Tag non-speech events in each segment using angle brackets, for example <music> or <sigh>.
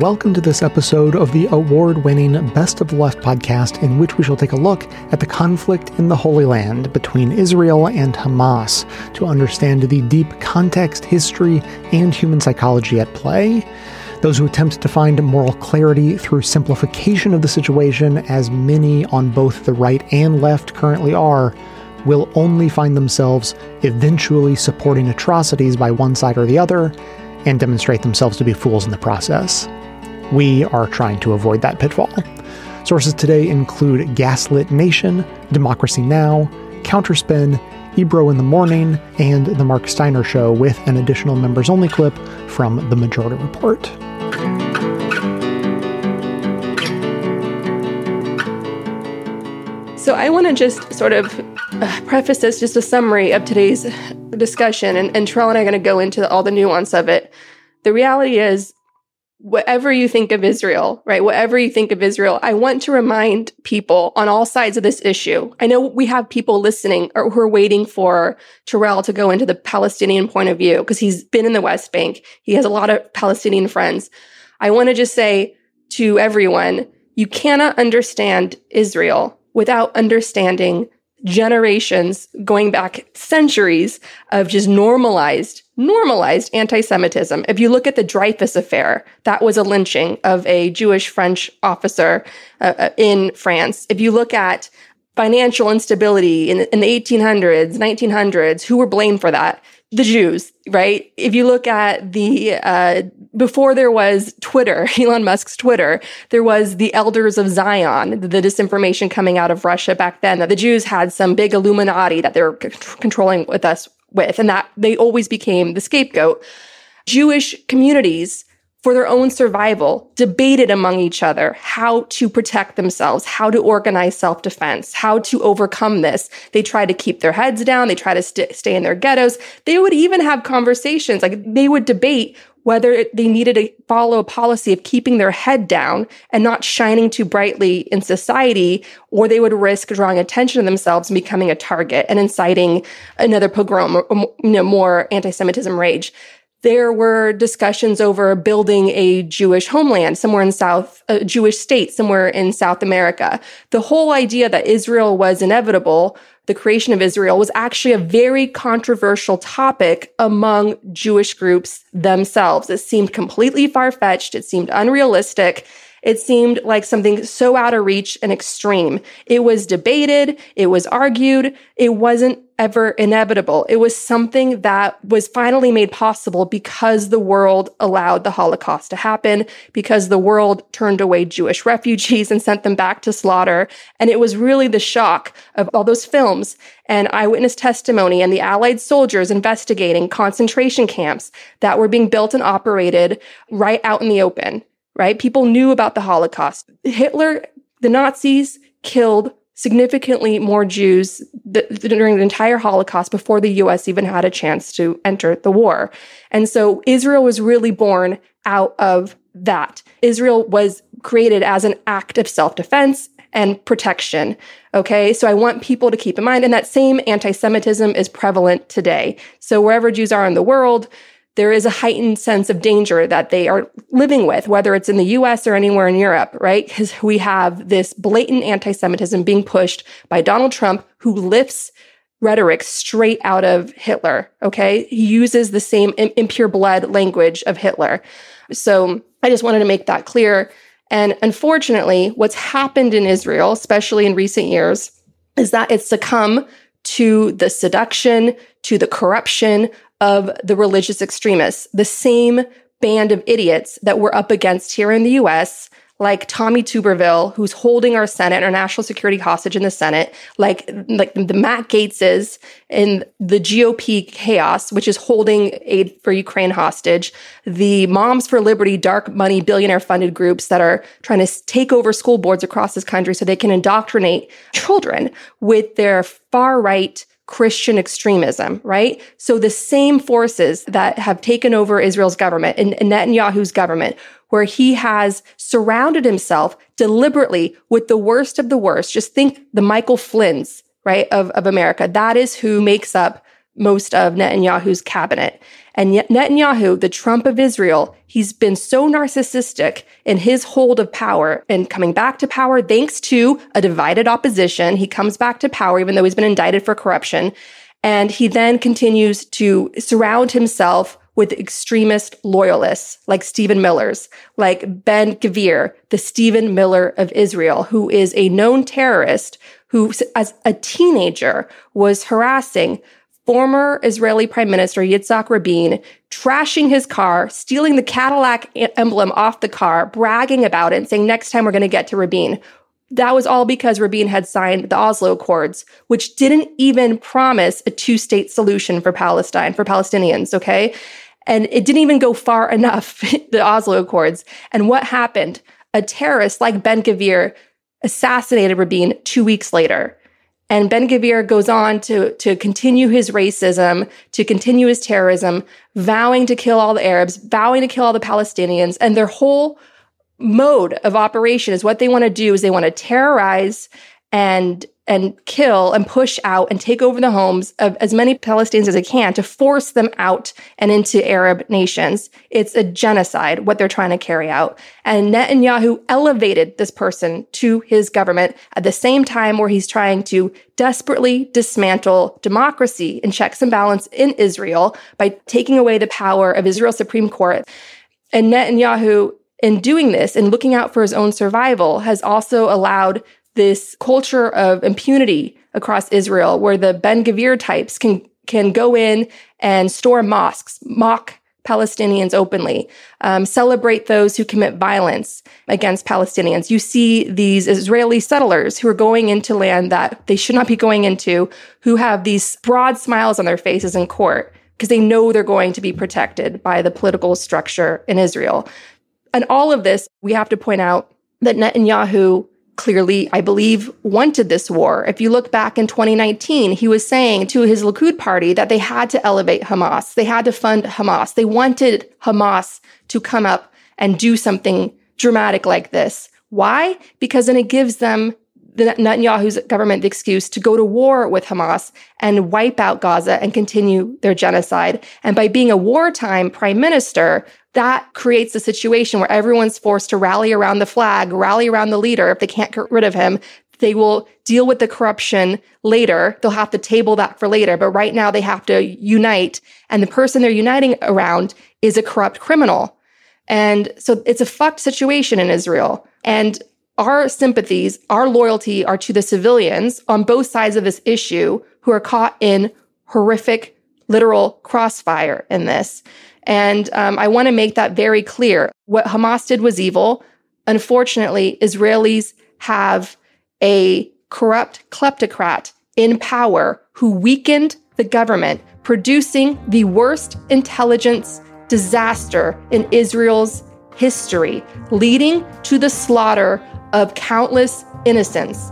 Welcome to this episode of the award winning Best of Left podcast, in which we shall take a look at the conflict in the Holy Land between Israel and Hamas to understand the deep context, history, and human psychology at play. Those who attempt to find moral clarity through simplification of the situation, as many on both the right and left currently are, will only find themselves eventually supporting atrocities by one side or the other and demonstrate themselves to be fools in the process. We are trying to avoid that pitfall. Sources today include Gaslit Nation, Democracy Now!, Counterspin, Ebro in the Morning, and The Marc Steiner Show, with an additional members only clip from The Majority Report. So, I want to just sort of uh, preface this just a summary of today's discussion, and, and Terrell and I are going to go into all the nuance of it. The reality is, whatever you think of Israel, right? Whatever you think of Israel, I want to remind people on all sides of this issue. I know we have people listening or who are waiting for Terrell to go into the Palestinian point of view because he's been in the West Bank. He has a lot of Palestinian friends. I want to just say to everyone, you cannot understand Israel without understanding generations going back centuries of just normalized normalized anti-semitism. If you look at the dreyfus affair that was a lynching of a jewish french officer uh, uh in france. If you look at financial instability in, in the 1800s 1900s who were blamed for that the Jews, right? If you look at the, uh, before there was Twitter, <laughs> Elon Musk's Twitter, there was the Elders of Zion, the disinformation coming out of Russia back then, that the Jews had some big Illuminati that they were c- controlling with us with, and that they always became the scapegoat. Jewish communities for their own survival, debated among each other how to protect themselves, how to organize self defense, how to overcome this. They try to keep their heads down. They try to st- stay in their ghettos. They would even have conversations, like they would debate whether they needed to follow a policy of keeping their head down and not shining too brightly in society, or they would risk drawing attention to themselves and becoming a target and inciting another pogrom or, you know, more anti-Semitism rage there were discussions over building a Jewish homeland somewhere in South, a Jewish state somewhere in South America. The whole idea that Israel was inevitable, the creation of Israel was actually a very controversial topic among Jewish groups themselves. It seemed completely far fetched. It seemed unrealistic. It seemed like something so out of reach and extreme. It was debated. It was argued. It wasn't ever inevitable. It was something that was finally made possible because the world allowed the Holocaust to happen, because the world turned away Jewish refugees and sent them back to slaughter. And it was really the shock of all those films and eyewitness testimony and the Allied soldiers investigating concentration camps that were being built and operated right out in the open right? People knew about the Holocaust. Hitler, the Nazis killed significantly more Jews th- during the entire Holocaust before the US even had a chance to enter the war. And so Israel was really born out of that. Israel was created as an act of self defense and protection. Okay. So I want people to keep in mind, and that same anti Semitism is prevalent today. So wherever Jews are in the world, there is a heightened sense of danger that they are living with, whether it's in the US or anywhere in Europe, right? Because we have this blatant anti Semitism being pushed by Donald Trump, who lifts rhetoric straight out of Hitler. Okay. He uses the same impure blood language of Hitler. So I just wanted to make that clear. And unfortunately, what's happened in Israel, especially in recent years, is that it's succumbed to the seduction, to the corruption of the religious extremists, the same band of idiots that we're up against here in the US, like Tommy Tuberville, who's holding our Senate, our national security hostage in the Senate, like, like the Matt Gaetzes in the GOP chaos, which is holding aid for Ukraine hostage, the Moms for Liberty dark money billionaire funded groups that are trying to take over school boards across this country so they can indoctrinate children with their far right Christian extremism, right? So the same forces that have taken over Israel's government and Netanyahu's government, where he has surrounded himself deliberately with the worst of the worst. Just think the Michael Flynn's, right, of, of America. That is who makes up most of Netanyahu's cabinet. And yet Netanyahu, the Trump of Israel, he's been so narcissistic in his hold of power and coming back to power thanks to a divided opposition. He comes back to power even though he's been indicted for corruption. And he then continues to surround himself with extremist loyalists like Stephen Miller's, like Ben Gvir, the Stephen Miller of Israel, who is a known terrorist who, as a teenager, was harassing former Israeli Prime Minister Yitzhak Rabin, trashing his car, stealing the Cadillac emblem off the car, bragging about it, and saying, next time we're going to get to Rabin. That was all because Rabin had signed the Oslo Accords, which didn't even promise a two state solution for Palestine, for Palestinians, okay? And it didn't even go far <laughs> enough, the Oslo Accords. And what happened? A terrorist like Ben Gvir assassinated Rabin two weeks later. And Ben Gvir goes on to, to continue his racism, to continue his terrorism, vowing to kill all the Arabs, vowing to kill all the Palestinians. And their whole mode of operation is what they want to do is they want to terrorize and and kill and push out and take over the homes of as many Palestinians as they can to force them out and into Arab nations. It's a genocide, what they're trying to carry out. And Netanyahu elevated this person to his government at the same time where he's trying to desperately dismantle democracy and checks and balance in Israel by taking away the power of Israel's Supreme Court. And Netanyahu in doing this and looking out for his own survival has also allowed this culture of impunity across Israel where the Ben Gvir types can can go in and storm mosques, mock Palestinians openly, um, celebrate those who commit violence against Palestinians. You see these Israeli settlers who are going into land that they should not be going into, who have these broad smiles on their faces in court because they know they're going to be protected by the political structure in Israel. And all of this, we have to point out that Netanyahu clearly, I believe, wanted this war. If you look back in 2019, he was saying to his Likud party that they had to elevate Hamas. They had to fund Hamas. They wanted Hamas to come up and do something dramatic like this. Why? Because then it gives them the Netanyahu's government the excuse to go to war with Hamas and wipe out Gaza and continue their genocide. And by being a wartime prime minister, that creates a situation where everyone's forced to rally around the flag, rally around the leader. If they can't get rid of him, they will deal with the corruption later. They'll have to table that for later. But right now they have to unite. And the person they're uniting around is a corrupt criminal. And so it's a fucked situation in Israel. And our sympathies, our loyalty are to the civilians on both sides of this issue who are caught in horrific, literal crossfire in this. And um, I want to make that very clear. What Hamas did was evil. Unfortunately, Israelis have a corrupt kleptocrat in power who weakened the government, producing the worst intelligence disaster in Israel's history, leading to the slaughter of countless innocents.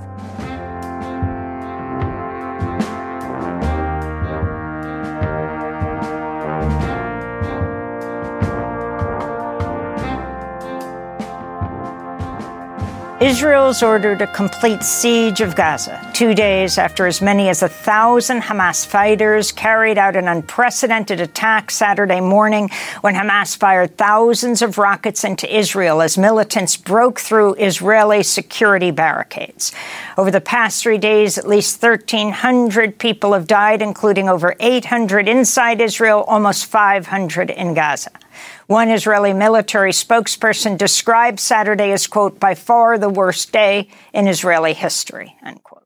Israel's ordered a complete siege of Gaza, two days after as many as a thousand Hamas fighters carried out an unprecedented attack Saturday morning when Hamas fired thousands of rockets into Israel as militants broke through Israeli security barricades. Over the past three days, at least 1,300 people have died, including over 800 inside Israel, almost 500 in Gaza. One Israeli military spokesperson described Saturday as, quote, by far the worst day in Israeli history, unquote.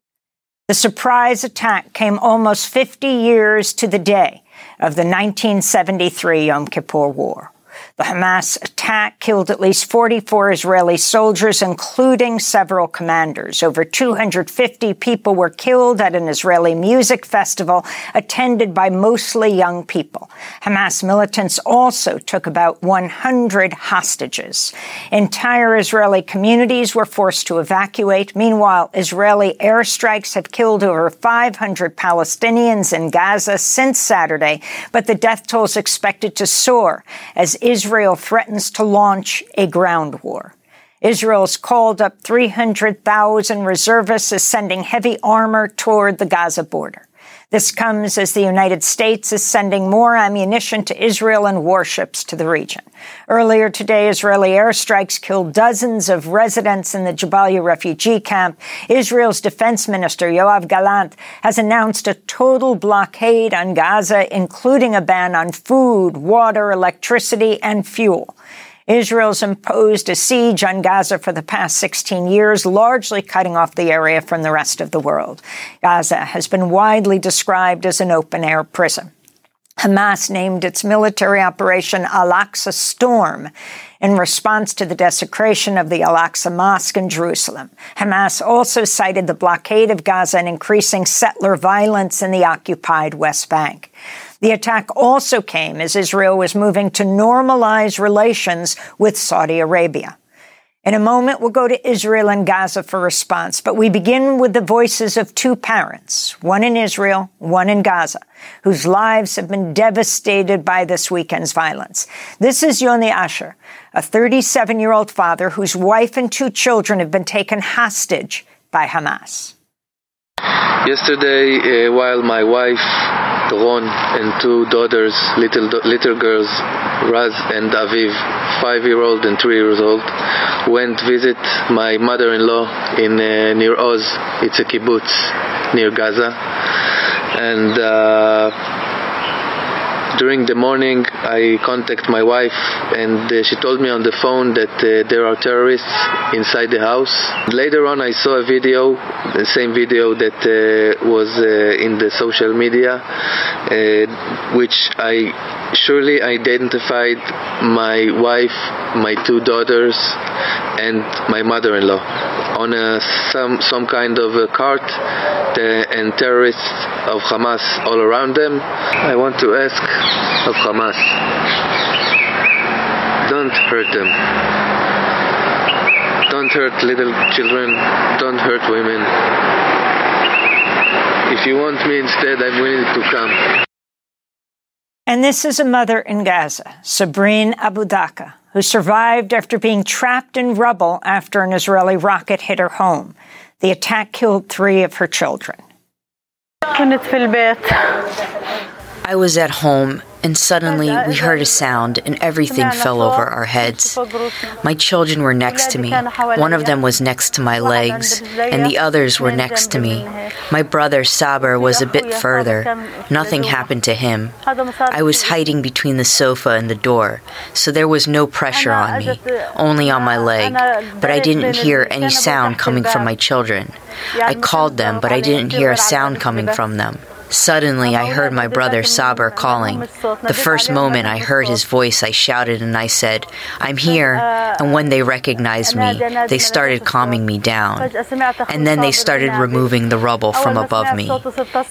The surprise attack came almost 50 years to the day of the 1973 Yom Kippur War. The Hamas attack killed at least 44 Israeli soldiers, including several commanders. Over 250 people were killed at an Israeli music festival attended by mostly young people. Hamas militants also took about 100 hostages. Entire Israeli communities were forced to evacuate. Meanwhile, Israeli airstrikes have killed over 500 Palestinians in Gaza since Saturday, but the death toll is expected to soar as Israel threatens to launch a ground war. Israel's called up 300,000 reservists, is sending heavy armor toward the Gaza border. This comes as the United States is sending more ammunition to Israel and warships to the region. Earlier today, Israeli airstrikes killed dozens of residents in the Jabalia refugee camp. Israel's defense minister, Yoav Gallant, has announced a total blockade on Gaza, including a ban on food, water, electricity, and fuel. Israel's imposed a siege on Gaza for the past 16 years, largely cutting off the area from the rest of the world. Gaza has been widely described as an open air prison. Hamas named its military operation Al Aqsa Storm in response to the desecration of the Al Aqsa Mosque in Jerusalem. Hamas also cited the blockade of Gaza and increasing settler violence in the occupied West Bank. The attack also came as Israel was moving to normalize relations with Saudi Arabia. In a moment, we'll go to Israel and Gaza for response, but we begin with the voices of two parents, one in Israel, one in Gaza, whose lives have been devastated by this weekend's violence. This is Yoni Asher, a 37 year old father whose wife and two children have been taken hostage by Hamas. Yesterday, uh, while my wife, Doron, and two daughters, little little girls, Raz and Aviv, five-year-old and three-years-old, went visit my mother-in-law in uh, Nir Oz. It's a kibbutz near Gaza, and. Uh, during the morning, I contact my wife, and uh, she told me on the phone that uh, there are terrorists inside the house. Later on, I saw a video, the same video that uh, was in the social media, which I surely I identified my wife, my two daughters, and my mother-in-law on a, some some kind of a cart, the, and terrorists of Hamas all around them. I want to ask of Hamas, don't hurt them. Don't hurt little children. Don't hurt women. If you want me instead, I'm willing to come. And this is a mother in Gaza, Sabrine Abudaka, who survived after being trapped in rubble after an Israeli rocket hit her home. The attack killed three of her children. I was at home and suddenly we heard a sound and everything fell over our heads. My children were next to me. One of them was next to my legs, and the others were next to me. My brother Saber was a bit further. Nothing happened to him. I was hiding between the sofa and the door, so there was no pressure on me, only on my leg, but I didn't hear any sound coming from my children. I called them, but I didn't hear a sound coming from them. Suddenly, I heard my brother Saber calling. The first moment I heard his voice, I shouted and I said, I'm here. And when they recognized me, they started calming me down. And then they started removing the rubble from above me.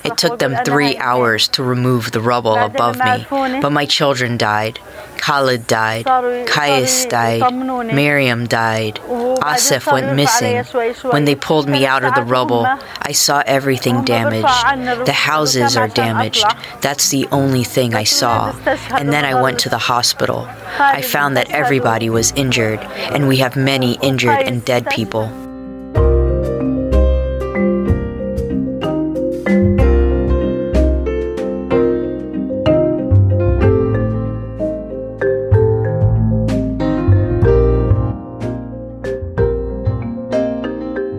It took them three hours to remove the rubble above me, but my children died. Khalid died. Kais died. Miriam died. Asif went missing. When they pulled me out of the rubble, I saw everything damaged. The houses are damaged. That's the only thing I saw. And then I went to the hospital. I found that everybody was injured, and we have many injured and dead people.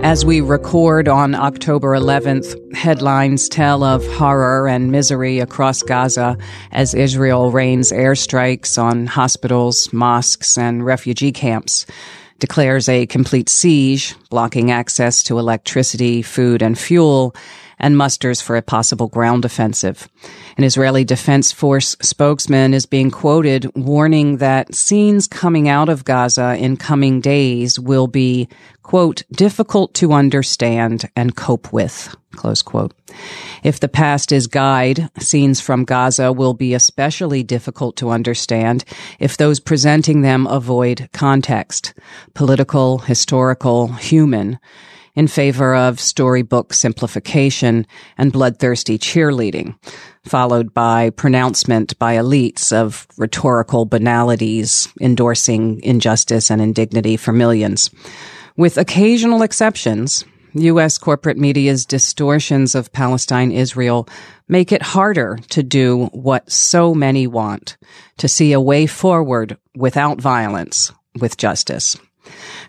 As we record on October 11th, headlines tell of horror and misery across Gaza as Israel rains airstrikes on hospitals, mosques, and refugee camps, declares a complete siege, blocking access to electricity, food, and fuel, and musters for a possible ground offensive. An Israeli Defense Force spokesman is being quoted warning that scenes coming out of Gaza in coming days will be, quote, difficult to understand and cope with, close quote. If the past is guide, scenes from Gaza will be especially difficult to understand if those presenting them avoid context, political, historical, human, in favor of storybook simplification and bloodthirsty cheerleading, followed by pronouncement by elites of rhetorical banalities endorsing injustice and indignity for millions. With occasional exceptions, U.S. corporate media's distortions of Palestine Israel make it harder to do what so many want to see a way forward without violence, with justice.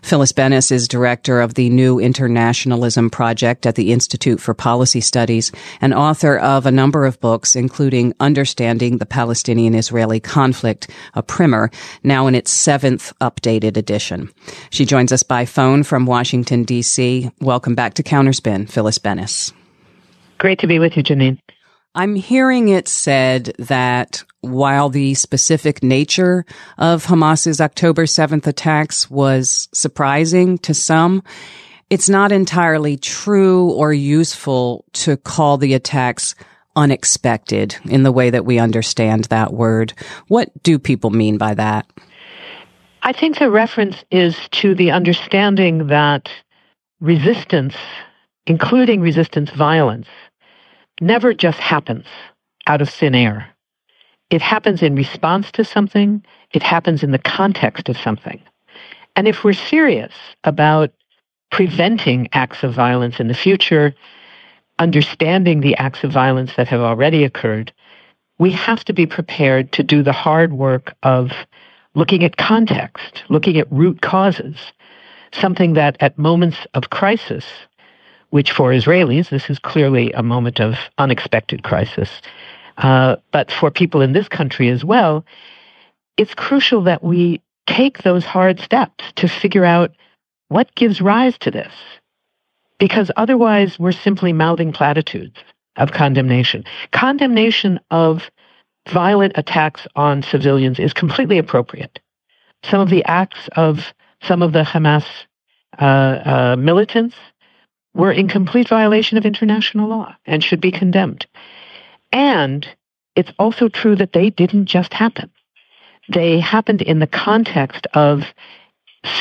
Phyllis Bennis is director of the New Internationalism Project at the Institute for Policy Studies and author of a number of books, including Understanding the Palestinian-Israeli Conflict, a primer, now in its seventh updated edition. She joins us by phone from Washington, D.C. Welcome back to Counterspin, Phyllis Bennis. Great to be with you, Janine. I'm hearing it said that while the specific nature of Hamas's October 7th attacks was surprising to some, it's not entirely true or useful to call the attacks unexpected in the way that we understand that word. What do people mean by that? I think the reference is to the understanding that resistance, including resistance violence, never just happens out of thin air. It happens in response to something, it happens in the context of something. And if we're serious about preventing acts of violence in the future, understanding the acts of violence that have already occurred, we have to be prepared to do the hard work of looking at context, looking at root causes, something that at moments of crisis which for Israelis, this is clearly a moment of unexpected crisis. Uh, but for people in this country as well, it's crucial that we take those hard steps to figure out what gives rise to this. Because otherwise, we're simply mouthing platitudes of condemnation. Condemnation of violent attacks on civilians is completely appropriate. Some of the acts of some of the Hamas uh, uh, militants were in complete violation of international law and should be condemned. And it's also true that they didn't just happen. They happened in the context of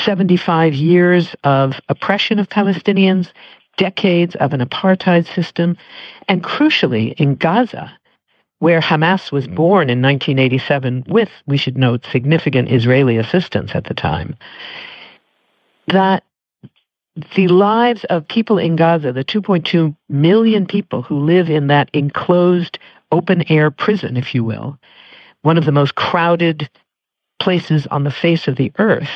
75 years of oppression of Palestinians, decades of an apartheid system, and crucially in Gaza, where Hamas was born in 1987 with, we should note, significant Israeli assistance at the time, that the lives of people in Gaza, the 2.2 million people who live in that enclosed open air prison, if you will, one of the most crowded places on the face of the earth,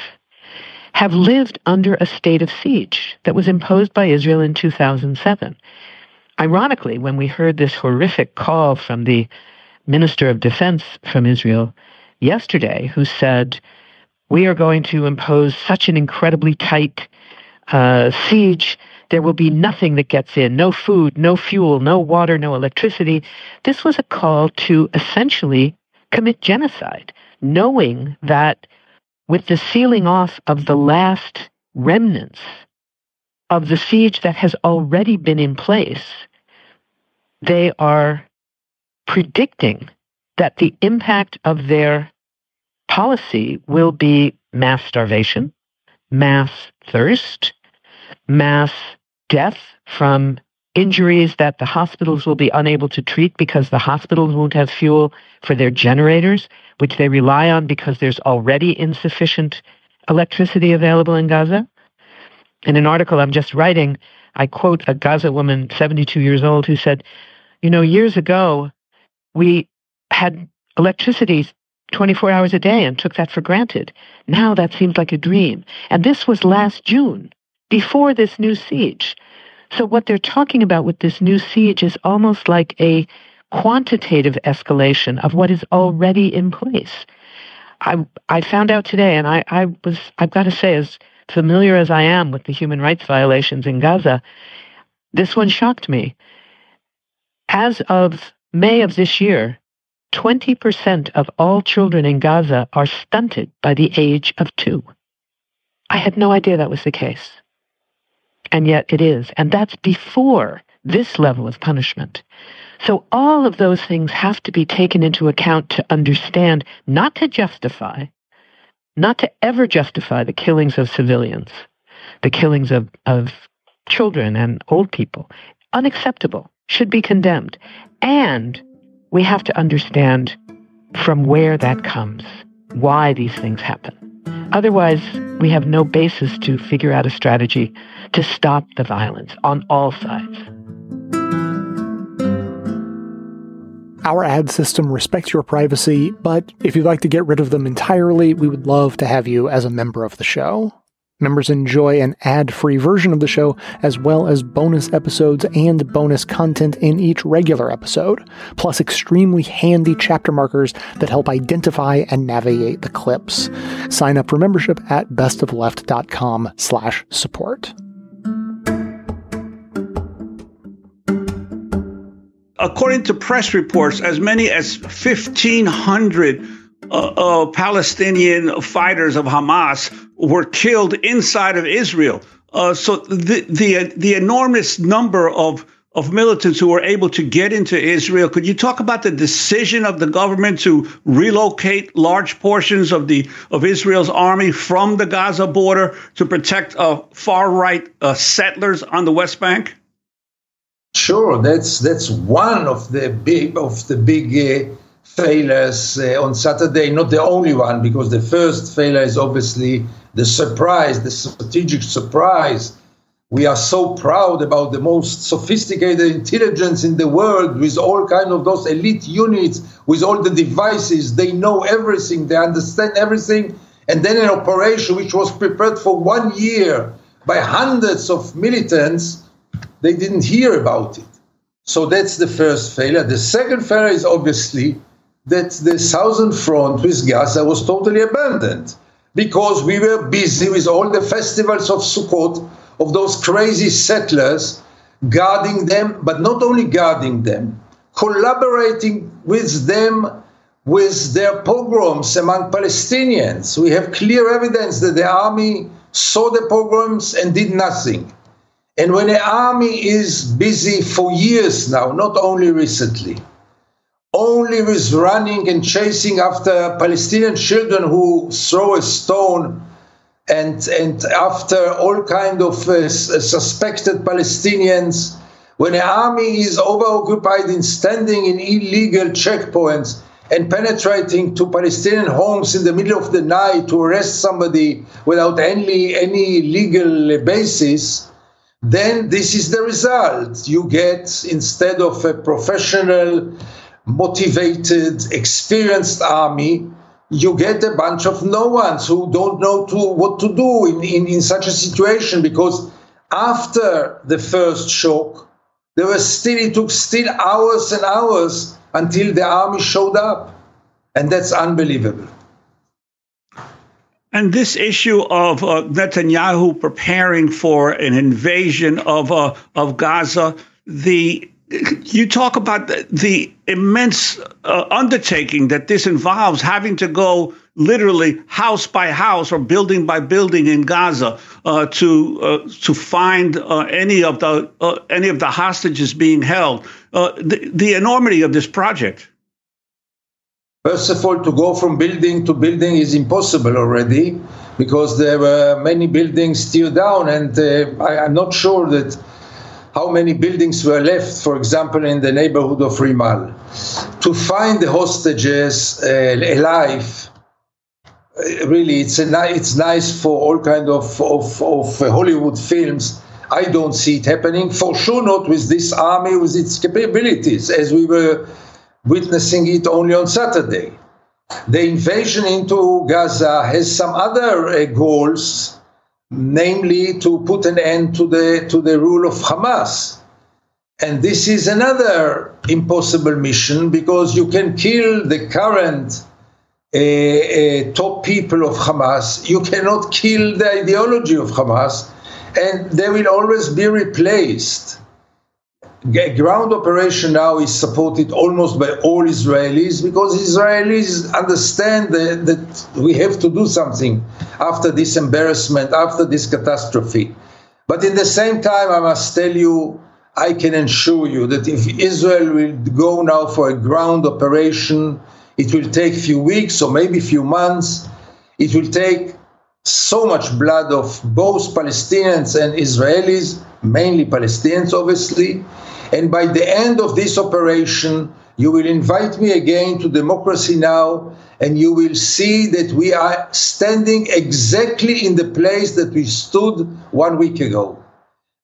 have lived under a state of siege that was imposed by Israel in 2007. Ironically, when we heard this horrific call from the Minister of Defense from Israel yesterday, who said, We are going to impose such an incredibly tight uh, siege, there will be nothing that gets in no food, no fuel, no water, no electricity. This was a call to essentially commit genocide, knowing that with the sealing off of the last remnants of the siege that has already been in place, they are predicting that the impact of their policy will be mass starvation, mass thirst, mass death from injuries that the hospitals will be unable to treat because the hospitals won't have fuel for their generators, which they rely on because there's already insufficient electricity available in Gaza. In an article I'm just writing, I quote a Gaza woman, 72 years old, who said, You know, years ago, we had electricity 24 hours a day and took that for granted. Now that seems like a dream. And this was last June, before this new siege. So what they're talking about with this new siege is almost like a quantitative escalation of what is already in place. I I found out today, and I, I was I've got to say, as familiar as I am with the human rights violations in Gaza, this one shocked me. As of May of this year, 20% of all children in Gaza are stunted by the age of two. I had no idea that was the case. And yet it is. And that's before this level of punishment. So all of those things have to be taken into account to understand, not to justify, not to ever justify the killings of civilians, the killings of, of children and old people. Unacceptable, should be condemned. And we have to understand from where that comes, why these things happen. Otherwise, we have no basis to figure out a strategy to stop the violence on all sides. Our ad system respects your privacy, but if you'd like to get rid of them entirely, we would love to have you as a member of the show. Members enjoy an ad free version of the show, as well as bonus episodes and bonus content in each regular episode, plus extremely handy chapter markers that help identify and navigate the clips. Sign up for membership at bestofleft.com slash support. According to press reports, as many as 1,500 uh, uh, Palestinian fighters of Hamas were killed inside of Israel. Uh, so the, the the enormous number of of militants who were able to get into Israel. Could you talk about the decision of the government to relocate large portions of the of Israel's army from the Gaza border to protect uh, far right uh, settlers on the West Bank? Sure, that's that's one of the big of the big uh, failures uh, on Saturday. Not the only one, because the first failure is obviously the surprise, the strategic surprise. We are so proud about the most sophisticated intelligence in the world with all kind of those elite units, with all the devices. They know everything, they understand everything. And then an operation which was prepared for one year by hundreds of militants, they didn't hear about it. So that's the first failure. The second failure is obviously that the southern front with Gaza was totally abandoned because we were busy with all the festivals of Sukkot, of those crazy settlers, guarding them, but not only guarding them, collaborating with them with their pogroms among Palestinians. We have clear evidence that the army saw the pogroms and did nothing. And when the army is busy for years now, not only recently, only with running and chasing after Palestinian children who throw a stone and, and after all kind of uh, suspected Palestinians. When an army is overoccupied in standing in illegal checkpoints and penetrating to Palestinian homes in the middle of the night to arrest somebody without any, any legal basis, then this is the result. You get, instead of a professional motivated, experienced army, you get a bunch of no ones who don't know to, what to do in, in, in such a situation because after the first shock, there was still it took still hours and hours until the army showed up. And that's unbelievable. And this issue of uh, Netanyahu preparing for an invasion of uh, of Gaza, the you talk about the, the immense uh, undertaking that this involves having to go literally house by house or building by building in Gaza uh, to uh, to find uh, any of the uh, any of the hostages being held. Uh, the, the enormity of this project. First of all, to go from building to building is impossible already because there were many buildings still down, and I, I'm not sure that how many buildings were left, for example, in the neighborhood of Rimal. To find the hostages uh, alive, uh, really, it's, a, it's nice for all kind of, of, of Hollywood films. I don't see it happening, for sure not with this army, with its capabilities, as we were witnessing it only on Saturday. The invasion into Gaza has some other uh, goals namely to put an end to the to the rule of Hamas. And this is another impossible mission because you can kill the current uh, uh, top people of Hamas. You cannot kill the ideology of Hamas, and they will always be replaced ground operation now is supported almost by all Israelis because Israelis understand that, that, we have to do something after this embarrassment, after this catastrophe. But in the same time, I must tell you, I can assure you that if Israel will go now for a ground operation, it will take few weeks or maybe few months. It will take so much blood of both Palestinians and Israelis, mainly Palestinians, obviously. And by the end of this operation, You will invite me again to Democracy Now! and you will see that we are standing exactly in the place that we stood one week ago.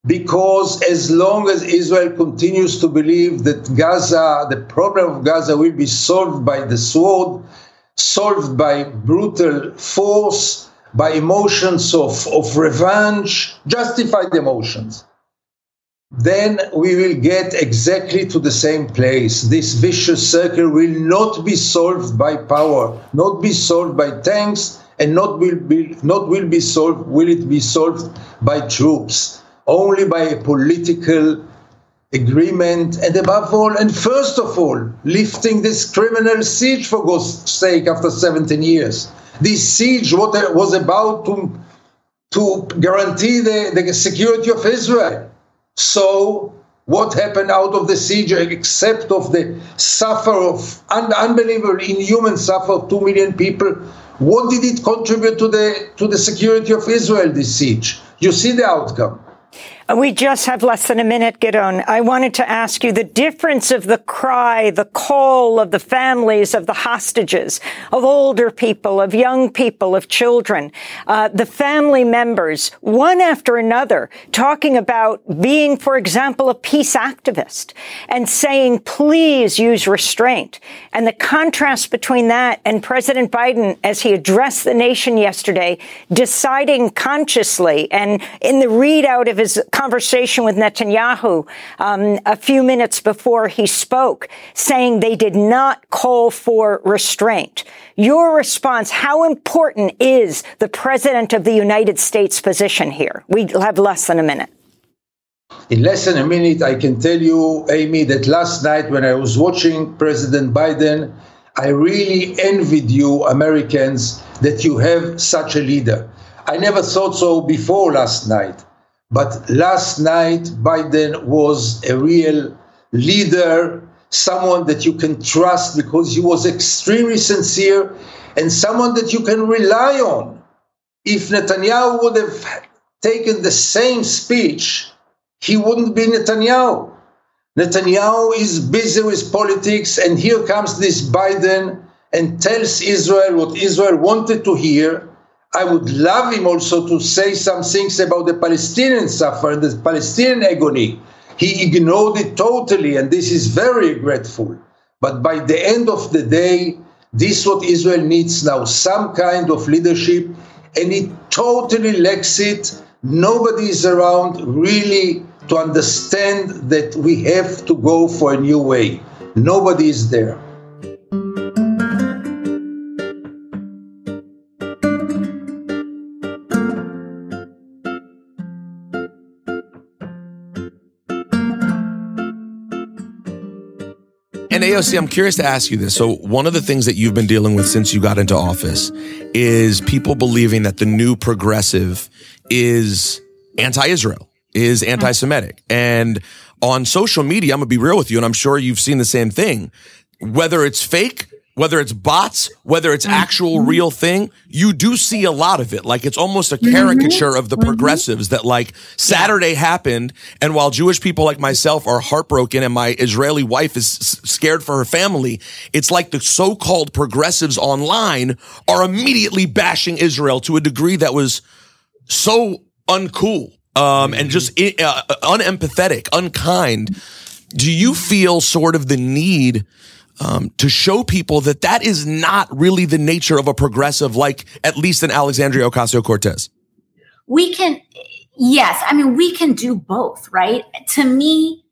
Because as long as Israel continues to believe that Gaza, the problem of Gaza, will be solved by the sword, solved by brutal force, by emotions of, of revenge, justified emotions, then we will get exactly to the same place. This vicious circle will not be solved by power, not be solved by tanks, and not will be not will be solved. Will it be solved by troops? Only by a political agreement, and above all, and first of all, lifting this criminal siege for God's sake after 17 years. This siege what was about to to guarantee the, the security of Israel so what happened out of the siege except of the suffer of un- unbelievable inhuman suffer of 2 million people? What did it contribute to the to the security of israel this siege? You see the outcome we just have less than a minute, Gideon. I wanted to ask you the difference of the cry, the call of the families of the hostages, of older people, of young people, of children, uh, the family members, one after another, talking about being, for example, a peace activist and saying, please use restraint. And the contrast between that and President Biden, as he addressed the nation yesterday, deciding consciously and in the readout of his conversation with Netanyahu um, a few minutes before he spoke, saying they did not call for restraint. Your response, how important is the President of the United States position here? We have less than a minute. In less than a minute, I can tell you, Amy, that last night when I was watching President Biden, I really envied you, Americans, that you have such a leader. I never thought so before last night. But last night, Biden was a real leader, someone that you can trust because he was extremely sincere and someone that you can rely on. If Netanyahu would have taken the same speech, he wouldn't be Netanyahu. Netanyahu is busy with politics, and here comes this Biden and tells Israel what Israel wanted to hear I would love him also to say some things about the Palestinian suffering, the Palestinian agony. He ignored it totally, and this is very regretful. But by the end of the day, this is what Israel needs now some kind of leadership, and it totally lacks it. Nobody is around really to understand that we have to go for a new way. Nobody is there. And AOC, I'm curious to ask you this. So, one of the things that you've been dealing with since you got into office is people believing that the new progressive is anti Israel, is anti Semitic. And on social media, I'm going to be real with you, and I'm sure you've seen the same thing. Whether it's fake whether it's bots, whether it's actual mm-hmm. real thing, you do see a lot of it. Like it's almost a mm-hmm. caricature of the mm-hmm. progressives that like Saturday happened. And while Jewish people like myself are heartbroken and my Israeli wife is scared for her family, it's like the so-called progressives online are immediately bashing Israel to a degree that was so uncool. Um, and just uh, unempathetic, unkind. Do you feel sort of the need um, to show people that that is not really the nature of a progressive, like at least an Alexandria Ocasio Cortez? We can, yes. I mean, we can do both, right? To me,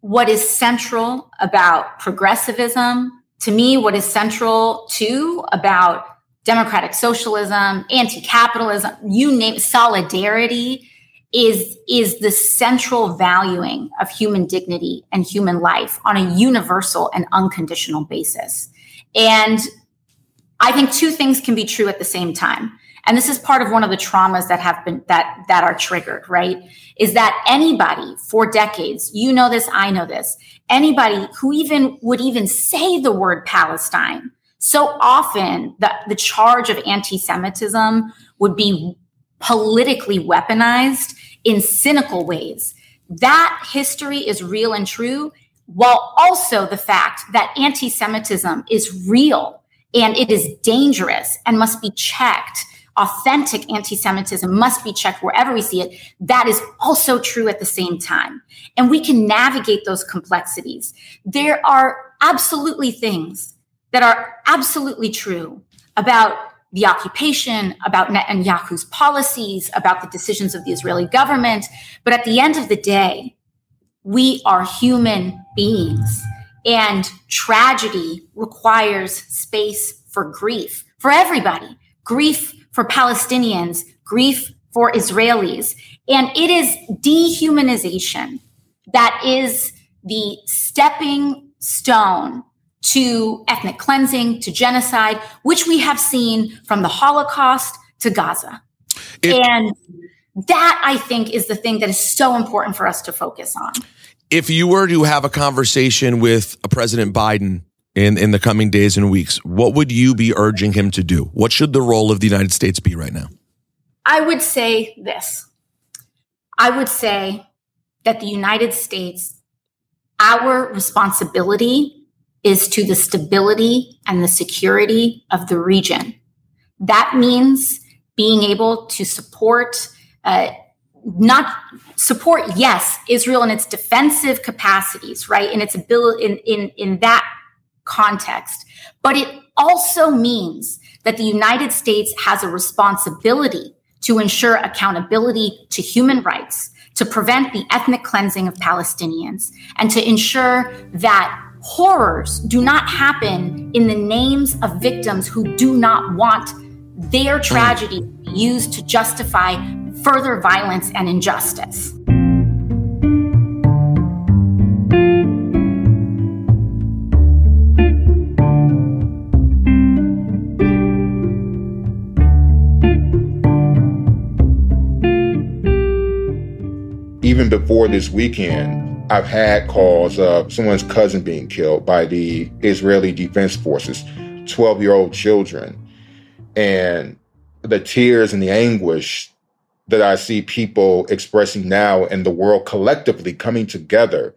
what is central about progressivism, to me, what is central too about democratic socialism, anti capitalism, you name solidarity is is the central valuing of human dignity and human life on a universal and unconditional basis. And I think two things can be true at the same time. And this is part of one of the traumas that have been that that are triggered, right? Is that anybody for decades, you know this, I know this, anybody who even would even say the word Palestine, so often the, the charge of anti-Semitism would be politically weaponized in cynical ways. That history is real and true. while also the fact that anti Semitism is real and it is dangerous and must be checked. Authentic anti Semitism must be checked wherever we see it. That is also true at the same time. And we can navigate those complexities. There are absolutely things that are absolutely true about the occupation, about Netanyahu's policies, about the decisions of the Israeli government. But at the end of the day, we are human beings, and tragedy requires space for grief for everybody grief for Palestinians, grief for Israelis. And it is dehumanization that is the stepping stone to ethnic cleansing, to genocide, which we have seen from the Holocaust to Gaza. It, and that, I think, is the thing that is so important for us to focus on. If you were to have a conversation with a President Biden in, in the coming days and weeks, what would you be urging him to do? What should the role of the United States be right now? I would say this I would say that the United States, our responsibility is to the stability and the security of the region. That means being able to support, uh, not support, yes, Israel in its defensive capacities, right? In its ability, in, in, in that context. But it also means that the United States has a responsibility to ensure accountability to human rights, to prevent the ethnic cleansing of Palestinians, and to ensure that horrors do not happen in the names of victims who do not want their hmm. tragedy used to justify further violence and injustice. Even before this weekend, I've had calls of someone's cousin being killed by the Israeli Defense Forces, 12 year old children. And the tears and the anguish that I see people expressing now and the world collectively coming together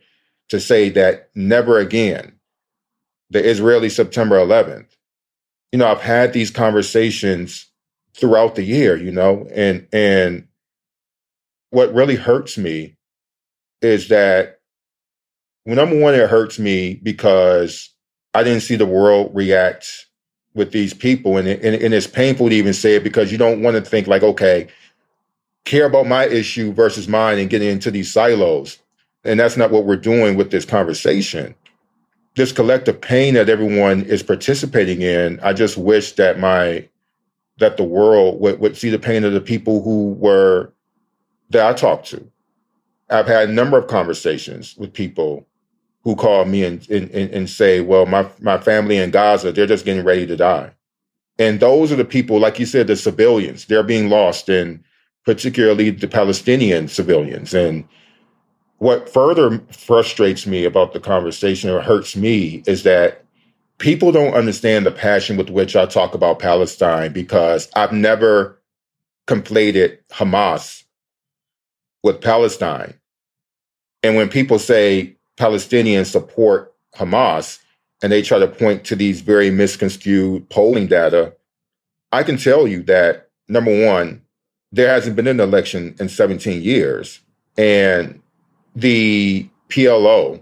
to say that never again, the Israeli September 11th. You know, I've had these conversations throughout the year, you know, and, and what really hurts me is that well, number one, it hurts me because I didn't see the world react with these people. And, and, and it's painful to even say it because you don't want to think like, okay, care about my issue versus mine and getting into these silos. And that's not what we're doing with this conversation. This collective pain that everyone is participating in, I just wish that my that the world would, would see the pain of the people who were that I talked to. I've had a number of conversations with people who call me and, and, and say, well, my, my family in Gaza, they're just getting ready to die. And those are the people, like you said, the civilians, they're being lost, and particularly the Palestinian civilians. And what further frustrates me about the conversation or hurts me is that people don't understand the passion with which I talk about Palestine because I've never conflated Hamas with Palestine. And when people say Palestinians support Hamas and they try to point to these very misconstrued polling data, I can tell you that number one, there hasn't been an election in 17 years. And the PLO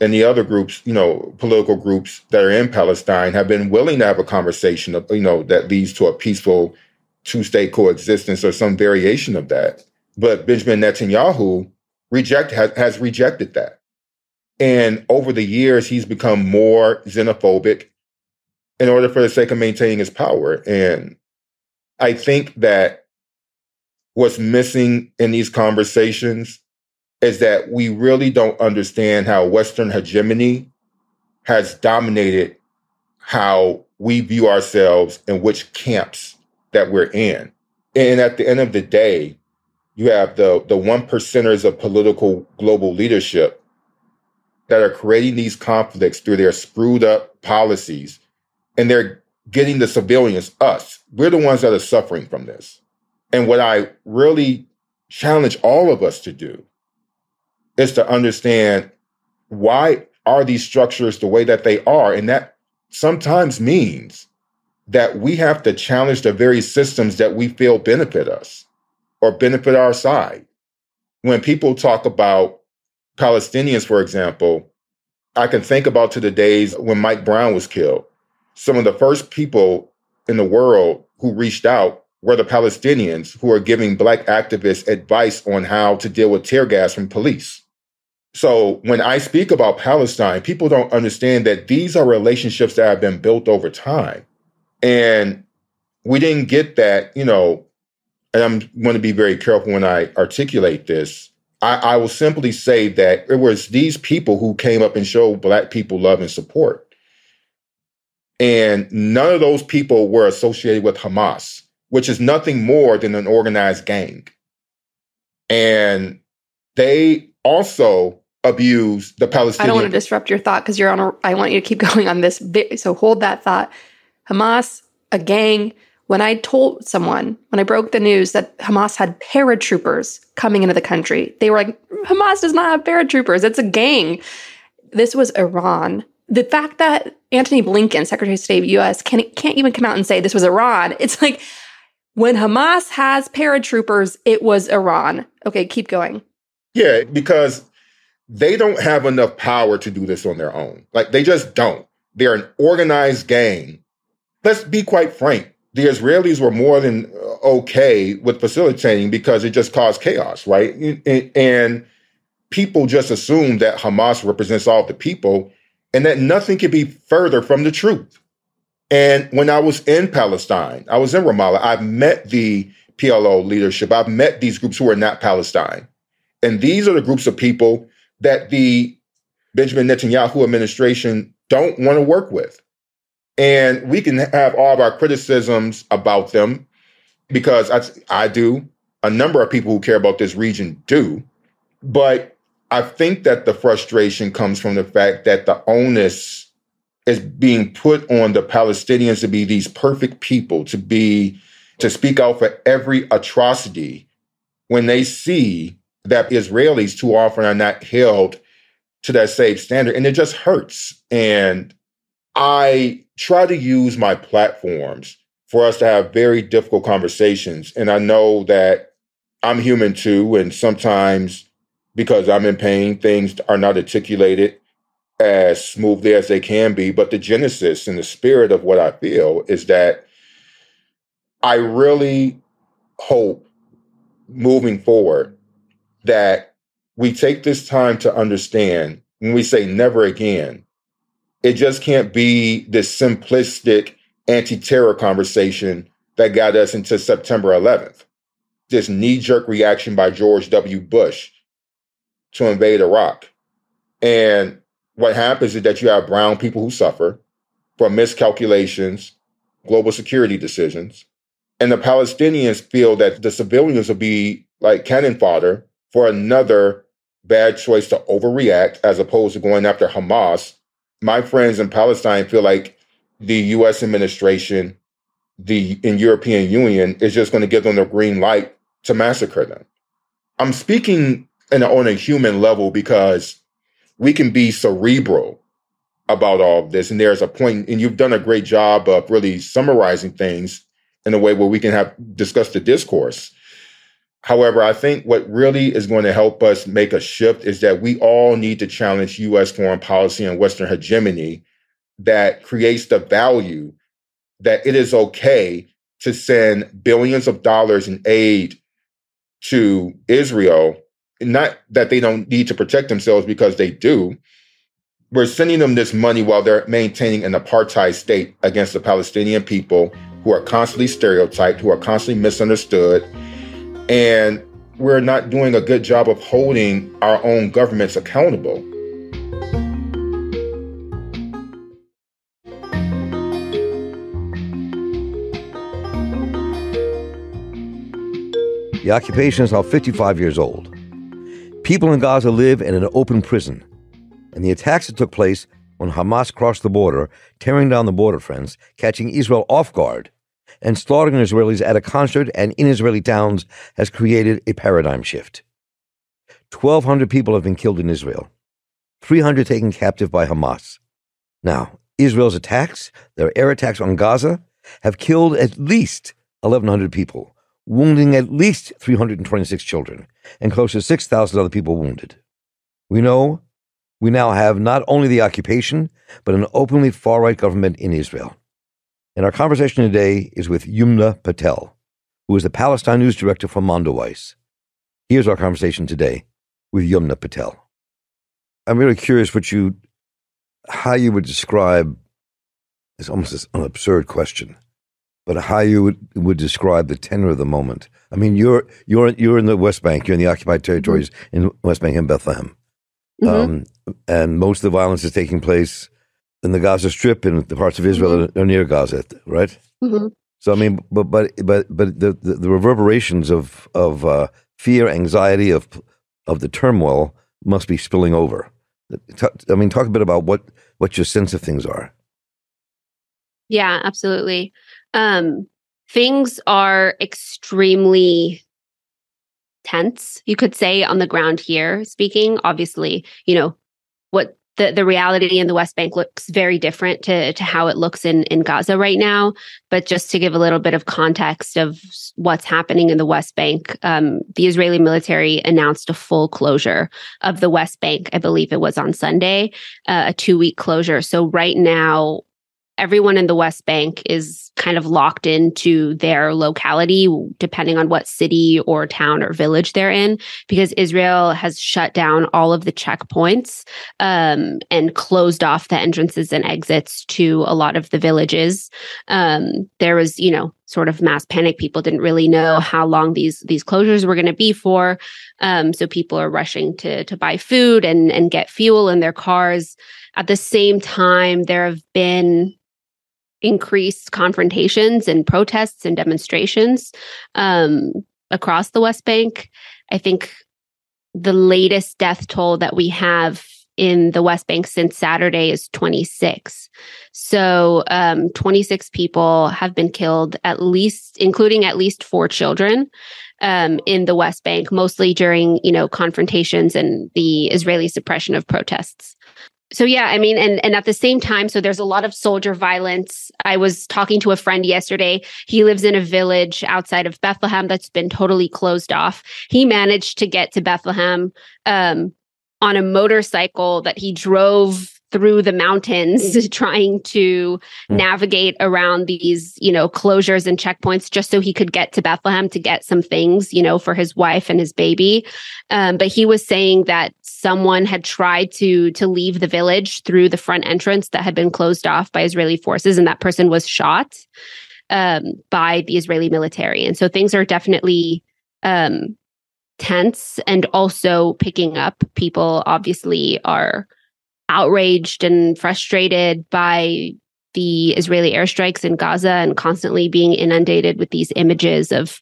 and the other groups, you know, political groups that are in Palestine have been willing to have a conversation, of, you know, that leads to a peaceful two state coexistence or some variation of that. But Benjamin Netanyahu reject has, has rejected that. And over the years, he's become more xenophobic in order for the sake of maintaining his power. And I think that what's missing in these conversations is that we really don't understand how Western hegemony has dominated how we view ourselves and which camps that we're in. And at the end of the day, you have the, the one percenters of political global leadership that are creating these conflicts through their screwed up policies. And they're getting the civilians, us, we're the ones that are suffering from this. And what I really challenge all of us to do is to understand why are these structures the way that they are? And that sometimes means that we have to challenge the very systems that we feel benefit us or benefit our side. When people talk about Palestinians, for example, I can think about to the days when Mike Brown was killed. Some of the first people in the world who reached out were the Palestinians who are giving Black activists advice on how to deal with tear gas from police. So when I speak about Palestine, people don't understand that these are relationships that have been built over time. And we didn't get that, you know, and I'm going to be very careful when I articulate this. I, I will simply say that it was these people who came up and showed Black people love and support. And none of those people were associated with Hamas, which is nothing more than an organized gang. And they also abuse the Palestinian. I don't want to disrupt your thought because you're on a, I want you to keep <laughs> going on this. So hold that thought. Hamas, a gang. When I told someone, when I broke the news that Hamas had paratroopers coming into the country, they were like, Hamas does not have paratroopers. It's a gang. This was Iran. The fact that Antony Blinken, Secretary of State of US, can, can't even come out and say this was Iran. <laughs> It's like when Hamas has paratroopers, it was Iran. Okay, keep going. Yeah, because they don't have enough power to do this on their own. Like they just don't. They're an organized gang. Let's be quite frank. The Israelis were more than uh, okay with facilitating because it just caused chaos, right? And people just assume that Hamas represents all the people and that nothing could be further from the truth. And when I was in Palestine, I was in Ramallah, I've met the PLO leadership. I've met these groups who are not Palestine. And these are the groups of people that the Benjamin Netanyahu administration don't want to work with. And we can have all of our criticisms about them because I, I do. A number of people who care about this region do. But I think that the frustration comes from the fact that the onus is being put on the Palestinians to be these perfect people, to be to speak out for every atrocity when they see that Israelis too often are not held to that same standard. And it just hurts. And I try to use my platforms for us to have very difficult conversations. And I know that I'm human too. And sometimes because I'm in pain, things are not articulated as smoothly as they can be. But the genesis and the spirit of what I feel is that I really hope moving forward that we take this time to understand when we say never again, it just can't be this simplistic anti terror conversation that got us into September 11th. This knee jerk reaction by George W. Bush to invade Iraq. And what happens is that you have brown people who suffer from miscalculations, global security decisions. And the Palestinians feel that the civilians will be like cannon fodder for another bad choice to overreact as opposed to going after Hamas. My friends in Palestine feel like the US administration, the in European Union is just going to give them the green light to massacre them. I'm speaking in, on a human level because we can be cerebral about all of this. And there's a point, and you've done a great job of really summarizing things in a way where we can have discuss the discourse. However, I think what really is going to help us make a shift is that we all need to challenge US foreign policy and Western hegemony that creates the value that it is okay to send billions of dollars in aid to Israel. Not that they don't need to protect themselves because they do. We're sending them this money while they're maintaining an apartheid state against the Palestinian people who are constantly stereotyped, who are constantly misunderstood and we're not doing a good job of holding our own governments accountable. The occupation is now 55 years old. People in Gaza live in an open prison, and the attacks that took place when Hamas crossed the border, tearing down the border fence, catching Israel off guard, and slaughtering Israelis at a concert and in Israeli towns has created a paradigm shift. 1,200 people have been killed in Israel. 300 taken captive by Hamas. Now, Israel's attacks, their air attacks on Gaza, have killed at least 1,100 people, wounding at least 326 children, and close to 6,000 other people wounded. We know we now have not only the occupation, but an openly far right government in Israel. And our conversation today is with Yumna Patel, who is the Palestine News Director for Mondoweiss. Here's our conversation today with Yumna Patel. I'm really curious what you, how you would describe, it's almost an absurd question, but how you would, would describe the tenor of the moment. I mean, you're, you're, you're in the West Bank, you're in the occupied territories mm-hmm. in West Bank and Bethlehem. Mm-hmm. Um, and most of the violence is taking place in the Gaza Strip and the parts of Israel mm-hmm. that are near Gaza, right? Mm-hmm. So I mean, but but but but the the, the reverberations of of uh, fear, anxiety of of the turmoil must be spilling over. I mean, talk a bit about what what your sense of things are. Yeah, absolutely. Um, things are extremely tense, you could say, on the ground here. Speaking, obviously, you know what the, the reality in the West Bank looks very different to, to how it looks in, in Gaza right now. But just to give a little bit of context of what's happening in the West Bank, um, the Israeli military announced a full closure of the West Bank. I believe it was on Sunday, uh, a two week closure. So right now, everyone in the West Bank is kind of locked into their locality, depending on what city or town or village they're in, because Israel has shut down all of the checkpoints um, and closed off the entrances and exits to a lot of the villages. Um, there was, you know, sort of mass panic. People didn't really know how long these these closures were going to be for. Um, so people are rushing to to buy food and and get fuel in their cars. At the same time, there have been increased confrontations and protests and demonstrations um, across the West Bank. I think the latest death toll that we have in the West Bank since Saturday is 26. So, um, 26 people have been killed, at least, including at least four children. Um, in the West Bank, mostly during you know confrontations and the Israeli suppression of protests so yeah i mean and and at the same time so there's a lot of soldier violence. I was talking to a friend yesterday. He lives in a village outside of bethlehem that's been totally closed off. He managed to get to bethlehem um, on a motorcycle that he drove through the mountains <laughs> trying to mm. navigate around these you know closures and checkpoints just so he could get to bethlehem to get some things you know for his wife and his baby. Um, but he was saying that someone had tried to to leave the village through the front entrance that had been closed off by israeli forces and that person was shot um, by the israeli military. And so things are definitely um, tense and also picking up. People obviously are outraged and frustrated by the Israeli airstrikes in Gaza and constantly being inundated with these images of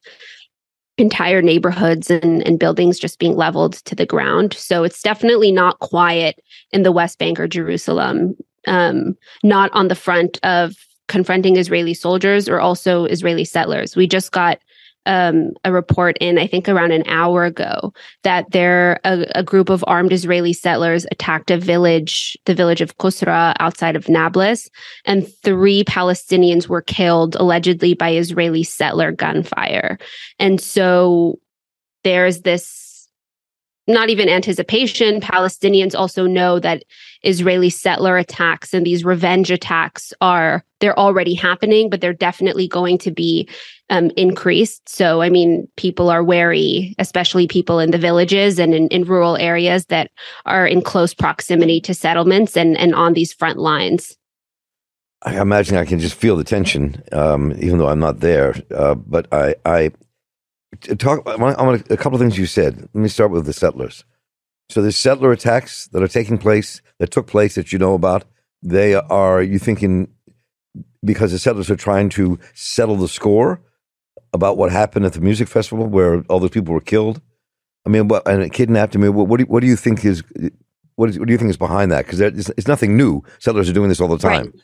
entire neighborhoods and, and buildings just being leveled to the ground. So it's definitely not quiet in the West Bank or Jerusalem, um, not on the front of confronting Israeli soldiers or also Israeli settlers. We just got um, a report in, I think, around an hour ago that there a, a, group of armed Israeli settlers attacked a village, the village of Kusra outside of Nablus, and three Palestinians were killed allegedly by Israeli settler gunfire. And so there's this not even anticipation. Palestinians also know that Israeli settler attacks and these revenge attacks are they're already happening, but they're definitely going to be um, increased. So, I mean, people are wary, especially people in the villages and in, in rural areas that are in close proximity to settlements and and on these front lines. I imagine I can just feel the tension, um, even though I'm not there. Uh, but I, I talk. I want, a couple of things you said. Let me start with the settlers. So the settler attacks that are taking place, that took place, that you know about, they are you thinking because the settlers are trying to settle the score about what happened at the music festival where all those people were killed? I mean, what and it kidnapped. I mean, what, what do, what do you think is what, is, what do you think is behind that? Because it's, it's, nothing new. Settlers are doing this all the time. Right.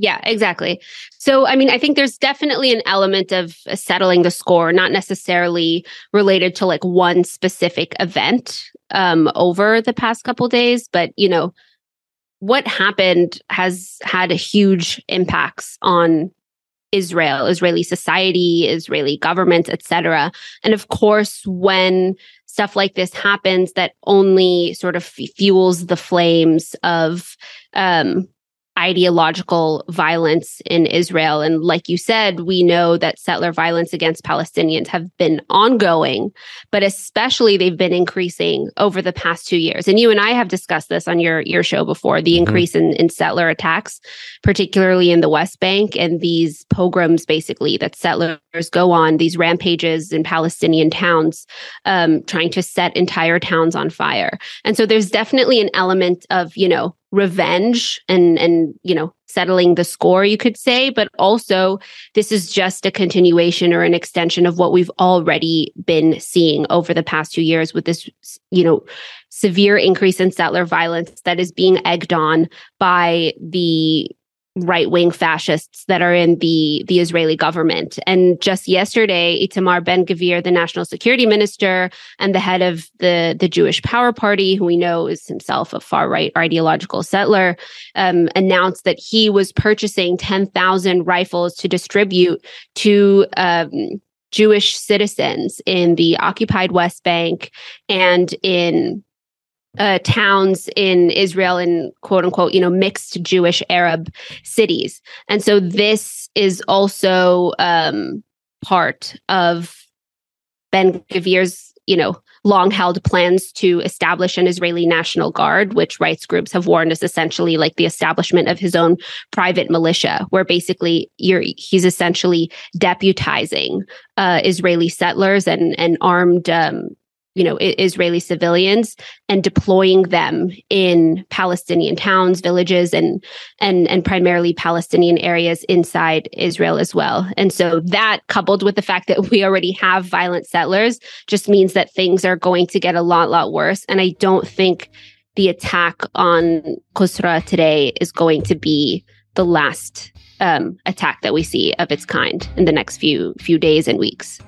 Yeah, exactly. So, I mean, I think there's definitely an element of settling the score, not necessarily related to like one specific event um, over the past couple days, but you know, what happened has had huge impacts on Israel, Israeli society, Israeli government, etc. And of course, when stuff like this happens, that only sort of fuels the flames of um, ideological violence in Israel. And like you said, we know that settler violence against Palestinians have been ongoing, but especially they've been increasing over the past two years. And you and I have discussed this on your, your show before the mm-hmm. increase in, in settler attacks, particularly in the West Bank and these pogroms, basically, that settlers go on, these rampages in Palestinian towns, um, trying to set entire towns on fire. And so there's definitely an element of, you know, revenge and and you know settling the score you could say. But also this is just a continuation or an extension of what we've already been seeing over the past two years with this you know severe increase in settler violence that is being egged on by the right wing fascists that are in the the Israeli government. And just yesterday, Itamar Ben Gvir, the national security minister and the head of the the Jewish Power Party, who we know is himself a far right ideological settler, um, announced that he was purchasing ten thousand rifles to distribute to. Um, Jewish citizens in the occupied West Bank and in uh, towns in Israel in quote unquote, you know, mixed Jewish Arab cities. And so this is also um, part of Ben Gvir's, you know, long held plans to establish an Israeli National Guard, which rights groups have warned is essentially like the establishment of his own private militia, where basically you're he's essentially deputizing uh, Israeli settlers and and armed um, you know Israeli civilians and deploying them in Palestinian towns, villages, and and and primarily Palestinian areas inside Israel as well. And so that, coupled with the fact that we already have violent settlers, just means that things are going to get a lot lot worse. And I don't think the attack on Qusra today is going to be the last um, attack that we see of its kind in the next few few days and weeks.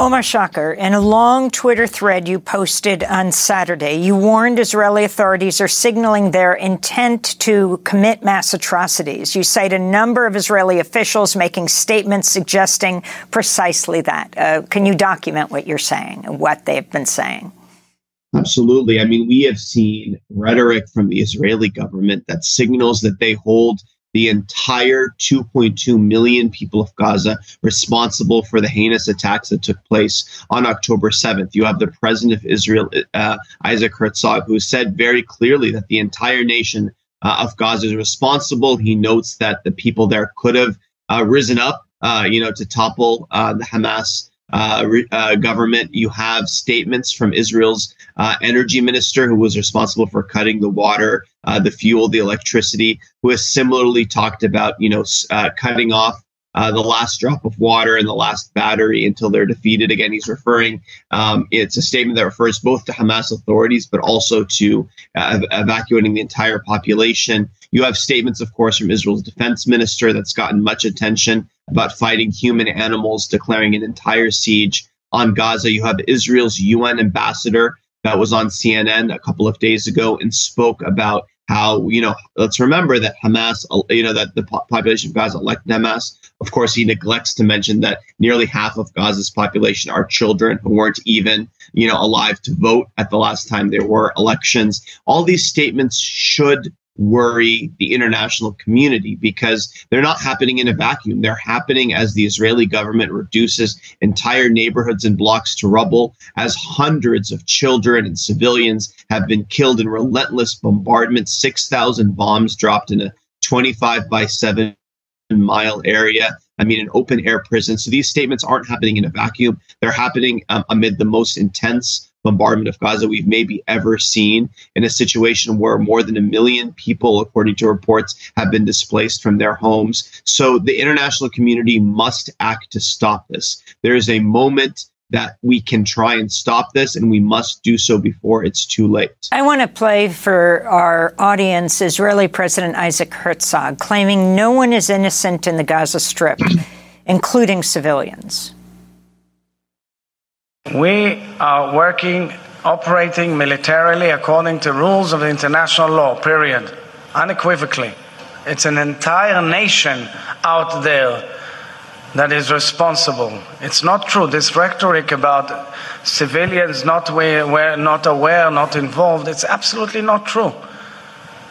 Omar Shakir, in a long Twitter thread you posted on Saturday, you warned Israeli authorities are signaling their intent to commit mass atrocities. You cite a number of Israeli officials making statements suggesting precisely that. Uh, can you document what you're saying and what they've been saying? Absolutely. I mean, we have seen rhetoric from the Israeli government that signals that they hold the entire 2.2 million people of Gaza responsible for the heinous attacks that took place on October 7th. You have the president of Israel, uh, Isaac Herzog, who said very clearly that the entire nation uh, of Gaza is responsible. He notes that the people there could have uh, risen up, uh, you know, to topple uh, the Hamas uh, uh, government. You have statements from Israel's energy minister, who was responsible for cutting the water, uh, the fuel, the electricity, who has similarly talked about, you know, uh, cutting off uh, the last drop of water and the last battery until they're defeated. Again, he's referring, um, it's a statement that refers both to Hamas authorities, but also to uh, evacuating the entire population. You have statements, of course, from Israel's defense minister that's gotten much attention about fighting human animals, declaring an entire siege on Gaza. You have Israel's UN ambassador that was on CNN a couple of days ago and spoke about how, you know, let's remember that Hamas, you know, that the population of Gaza elected Hamas. Of course, he neglects to mention that nearly half of Gaza's population are children who weren't even, you know, alive to vote at the last time there were elections. All these statements should worry the international community because they're not happening in a vacuum. They're happening as the Israeli government reduces entire neighborhoods and blocks to rubble, as hundreds of children and civilians have been killed in relentless bombardment, 6,000 bombs dropped in a 25 by 7 mile area. I mean, an open air prison. So these statements aren't happening in a vacuum. They're happening um, amid the most intense bombardment of Gaza we've maybe ever seen in a situation where more than a million people, according to reports, have been displaced from their homes. So the international community must act to stop this. There is a moment that we can try and stop this, and we must do so before it's too late. I want to play for our audience Israeli President Isaac Herzog claiming no one is innocent in the Gaza Strip, including civilians. We are working, operating militarily according to rules of international law, period, unequivocally. It's an entire nation out there that is responsible. It's not true. This rhetoric about civilians not, aware, not aware, not involved, it's absolutely not true.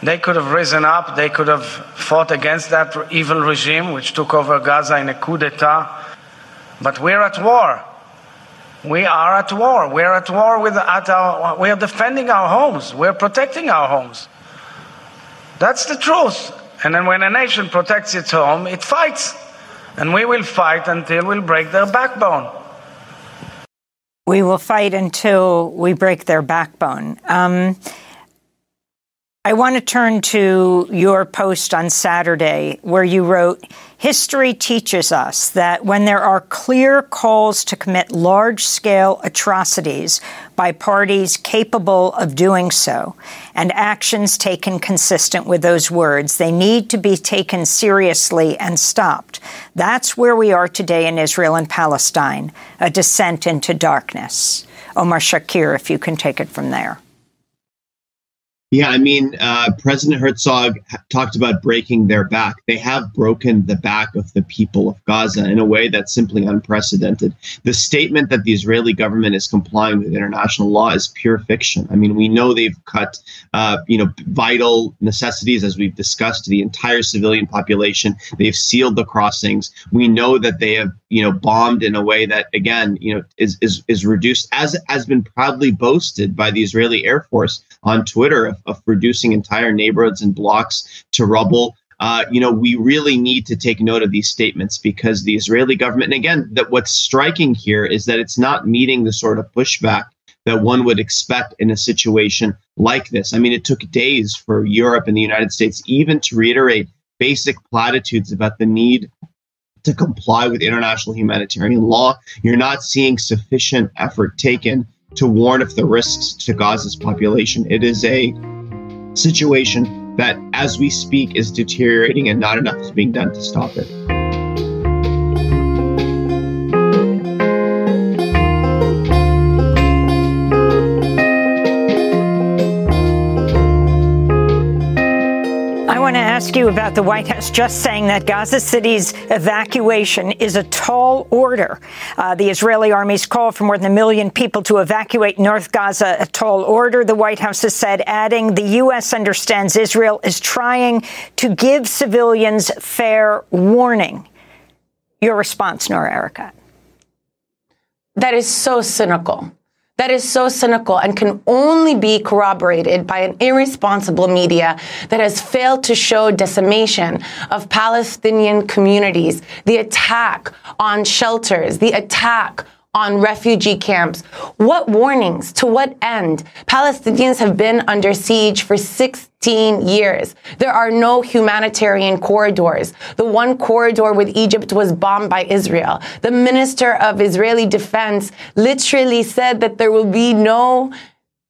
They could have risen up, they could have fought against that evil regime which took over Gaza in a coup d'etat. But we're at war. We are at war. We're at war with at our, we are defending our homes. We're protecting our homes. That's the truth. And then when a nation protects its home, it fights. And we will fight until we break their backbone. We will fight until we break their backbone. Um, I want to turn to your post on Saturday where you wrote History teaches us that when there are clear calls to commit large scale atrocities by parties capable of doing so, and actions taken consistent with those words, they need to be taken seriously and stopped. That's where we are today in Israel and Palestine a descent into darkness. Omar Shakir, if you can take it from there. Yeah, I mean, uh, President Herzog talked about breaking their back. They have broken the back of the people of Gaza in a way that's simply unprecedented. The statement that the Israeli government is complying with international law is pure fiction. I mean, we know they've cut, uh, you know, vital necessities, as we've discussed, to the entire civilian population. They've sealed the crossings. We know that they have, you know, bombed in a way that, again, you know, is is is reduced, as has been proudly boasted by the Israeli Air Force on Twitter of, reducing entire neighborhoods and blocks to rubble. Uh, you know, we really need to take note of these statements because the Israeli government, and again, that what's striking here is that it's not meeting the sort of pushback that one would expect in a situation like this. I mean, it took days for Europe and the United States even to reiterate basic platitudes about the need to comply with international humanitarian law. You're not seeing sufficient effort taken to warn of the risks to Gaza's population. It is a situation that, as we speak, is deteriorating and not enough is being done to stop it. Ask you about the White House just saying that Gaza City's evacuation is a tall order. Uh, the Israeli army's call for more than a million people to evacuate North Gaza a tall order, the White House has said, adding the U.S. understands Israel is trying to give civilians fair warning. Your response, Noura Erakat. That is so cynical that is so cynical and can only be corroborated by an irresponsible media that has failed to show decimation of Palestinian communities, the attack on shelters, the attack on refugee camps. What warnings? To what end? Palestinians have been under siege for 16 years. There are no humanitarian corridors. The one corridor with Egypt was bombed by Israel. The minister of Israeli defense literally said that there will be no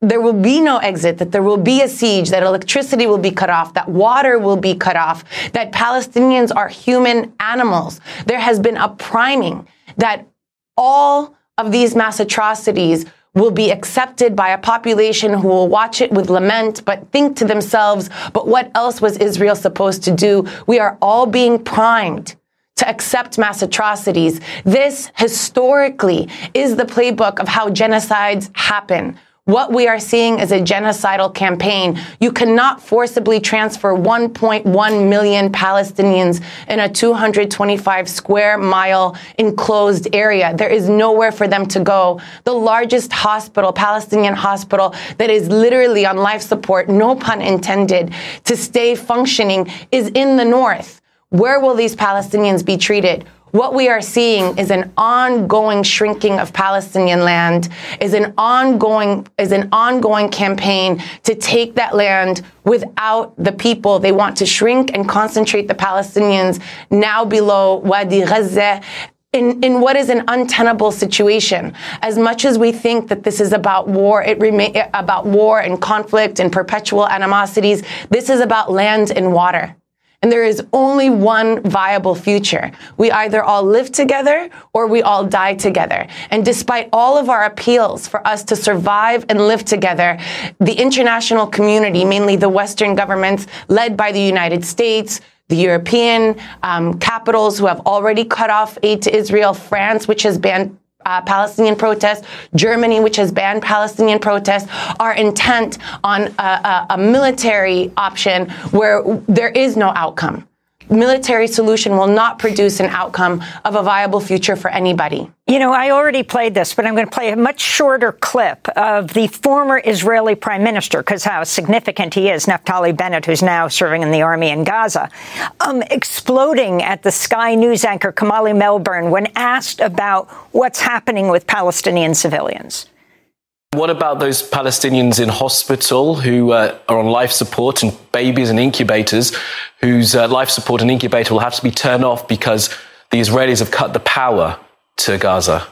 there will be no exit, that there will be a siege, that electricity will be cut off, that water will be cut off, that Palestinians are human animals. There has been a priming that all of these mass atrocities will be accepted by a population who will watch it with lament, but think to themselves, but what else was Israel supposed to do? We are all being primed to accept mass atrocities. This historically is the playbook of how genocides happen. What we are seeing is a genocidal campaign. You cannot forcibly transfer 1.1 million Palestinians in a 225 square mile enclosed area. There is nowhere for them to go. The largest hospital, Palestinian hospital, that is literally on life support, no pun intended, to stay functioning is in the north. Where will these Palestinians be treated? What we are seeing is an ongoing shrinking of Palestinian land, is an ongoing, is an ongoing campaign to take that land without the people. They want to shrink and concentrate the Palestinians now below Wadi Gaza in, in what is an untenable situation. As much as we think that this is about war, it remain about war and conflict and perpetual animosities. This is about land and water. And there is only one viable future. We either all live together or we all die together. And despite all of our appeals for us to survive and live together, the international community, mainly the Western governments led by the United States, the European um, capitals who have already cut off aid to Israel, France, which has banned uh, Palestinian protests, Germany, which has banned Palestinian protests, are intent on a, a, a military option where there is no outcome military solution will not produce an outcome of a viable future for anybody. You know, I already played this, but I'm going to play a much shorter clip of the former Israeli prime minister, because how significant he is, Naftali Bennett, who's now serving in the army in Gaza, um, exploding at the Sky News anchor Kamali Melbourne when asked about what's happening with Palestinian civilians. What about those Palestinians in hospital who uh, are on life support and babies and incubators whose uh, life support and incubator will have to be turned off because the Israelis have cut the power to Gaza?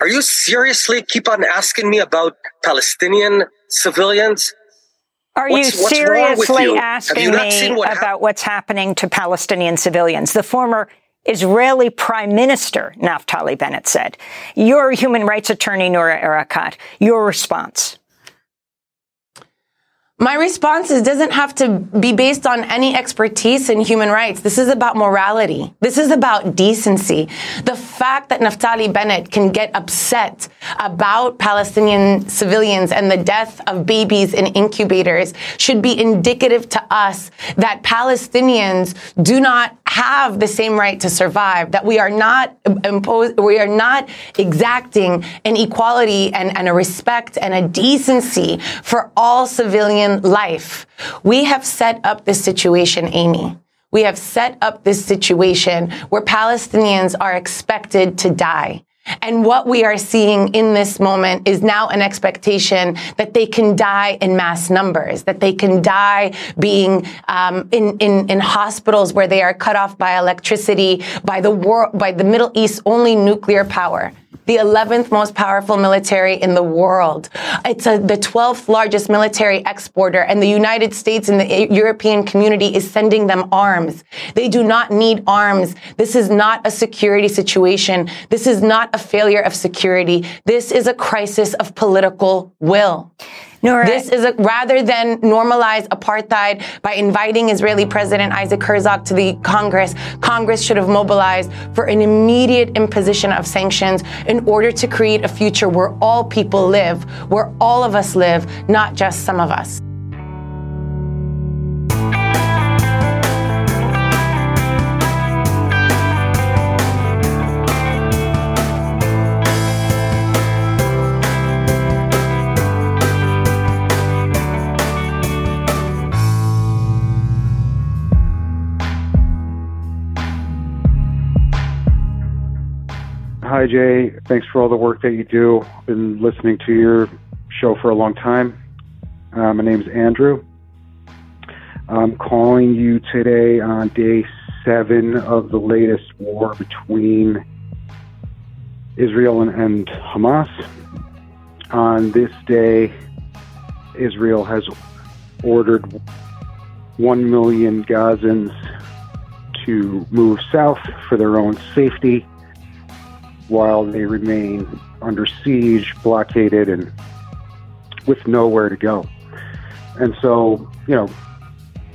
Are you seriously keep on asking me about Palestinian civilians? Are what's, you seriously you? asking me what about what's happening to Palestinian civilians? The former Israeli Prime Minister Naftali Bennett said. Your human rights attorney, Noura Erakat, your response. My response doesn't have to be based on any expertise in human rights. This is about morality. This is about decency. The fact that Naftali Bennett can get upset about Palestinian civilians and the death of babies in incubators should be indicative to us that Palestinians do not have the same right to survive, that we are not imposed, we are not exacting an equality and, and a respect and a decency for all civilian life. We have set up this situation, Amy. We have set up this situation where Palestinians are expected to die. And what we are seeing in this moment is now an expectation that they can die in mass numbers, that they can die being um, in, in, in hospitals where they are cut off by electricity, by the war, by the Middle East only nuclear power the 11th most powerful military in the world. It's a, the 12th largest military exporter, and the United States and the European community is sending them arms. They do not need arms. This is not a security situation. This is not a failure of security. This is a crisis of political will. This is a, rather than normalize apartheid by inviting Israeli President Isaac Herzog to the Congress, Congress should have mobilized for an immediate imposition of sanctions in order to create a future where all people live, where all of us live, not just some of us. Hi, Jay. Thanks for all the work that you do. I've been listening to your show for a long time. Uh, my name's Andrew. I'm calling you today on day seven of the latest war between Israel and, and Hamas. On this day, Israel has ordered 1 million Gazans to move south for their own safety while they remain under siege, blockaded, and with nowhere to go. And so, you know,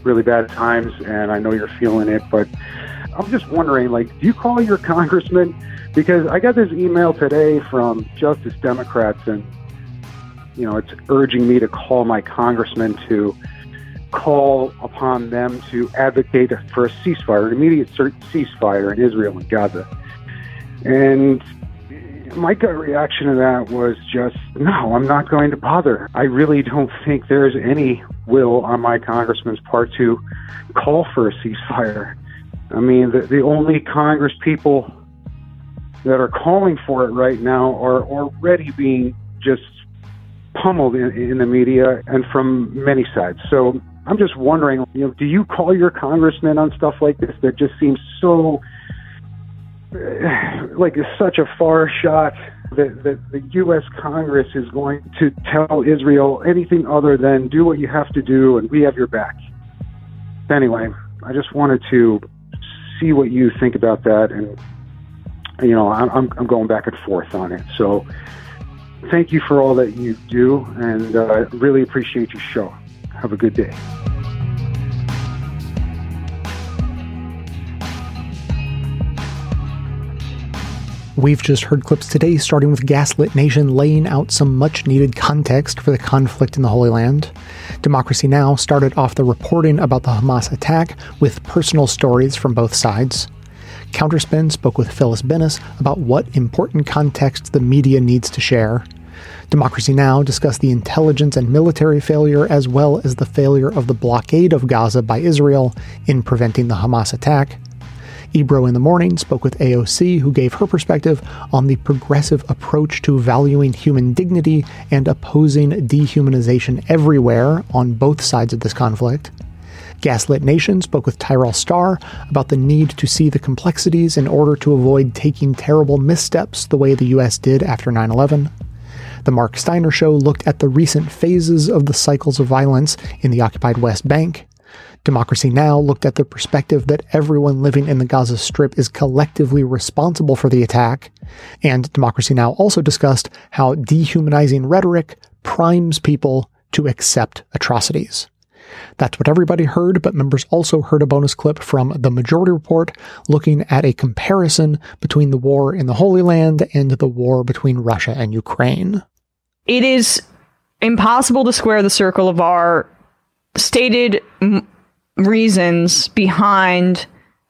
really bad times, and I know you're feeling it, but I'm just wondering, like, do you call your congressman? Because I got this email today from Justice Democrats, and, you know, it's urging me to call my congressman to call upon them to advocate for a ceasefire, an immediate ceasefire in Israel and Gaza. And my gut reaction to that was just, no, I'm not going to bother. I really don't think there's any will on my congressman's part to call for a ceasefire. I mean, the, the only Congress people that are calling for it right now are already being just pummeled in, in the media and from many sides. So I'm just wondering, you know, do you call your congressman on stuff like this that just seems so like it's such a far shot that, that the U.S. Congress is going to tell Israel anything other than do what you have to do and we have your back. Anyway, I just wanted to see what you think about that, and you know, I'm I'm going back and forth on it. So, thank you for all that you do, and uh, really appreciate your show. Have a good day. We've just heard clips today, starting with Gaslit Nation laying out some much needed context for the conflict in the Holy Land. Democracy Now! started off the reporting about the Hamas attack with personal stories from both sides. Counterspin spoke with Phyllis Bennis about what important context the media needs to share. Democracy Now! discussed the intelligence and military failure as well as the failure of the blockade of Gaza by Israel in preventing the Hamas attack. Ebro in the Morning spoke with AOC, who gave her perspective on the progressive approach to valuing human dignity and opposing dehumanization everywhere on both sides of this conflict. Gaslit Nation spoke with Terrell Starr about the need to see the complexities in order to avoid taking terrible missteps the way the US did after 9 11. The Marc Steiner Show looked at the recent phases of the cycles of violence in the occupied West Bank. Democracy Now! looked at the perspective that everyone living in the Gaza Strip is collectively responsible for the attack, and Democracy Now! also discussed how dehumanizing rhetoric primes people to accept atrocities. That's what everybody heard, but members also heard a bonus clip from the Majority Report looking at a comparison between the war in the Holy Land and the war between Russia and Ukraine. It is impossible to square the circle of our stated m- reasons behind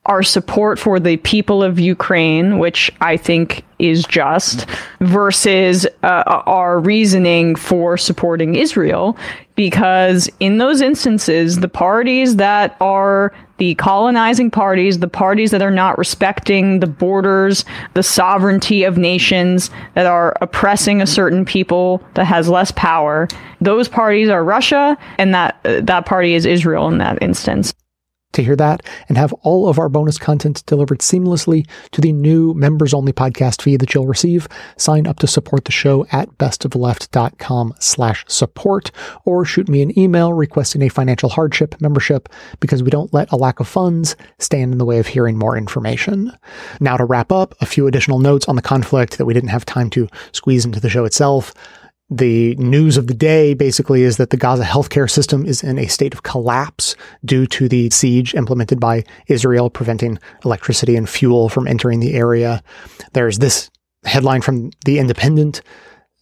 our support for the people of Ukraine, which I think is just, versus uh, our reasoning for supporting Israel. Because in those instances, the parties that are the colonizing parties, the parties that are not respecting the borders, the sovereignty of nations, that are oppressing a certain people that has less power, those parties are Russia, and that uh, that party is Israel in that instance to hear that and have all of our bonus content delivered seamlessly to the new members only podcast feed that you'll receive, sign up to support the show at bestofleft.com slash support or shoot me an email requesting a financial hardship membership because we don't let a lack of funds stand in the way of hearing more information. Now to wrap up, a few additional notes on the conflict that we didn't have time to squeeze into the show itself the news of the day basically is that the Gaza healthcare system is in a state of collapse due to the siege implemented by Israel, preventing electricity and fuel from entering the area. There's this headline from The Independent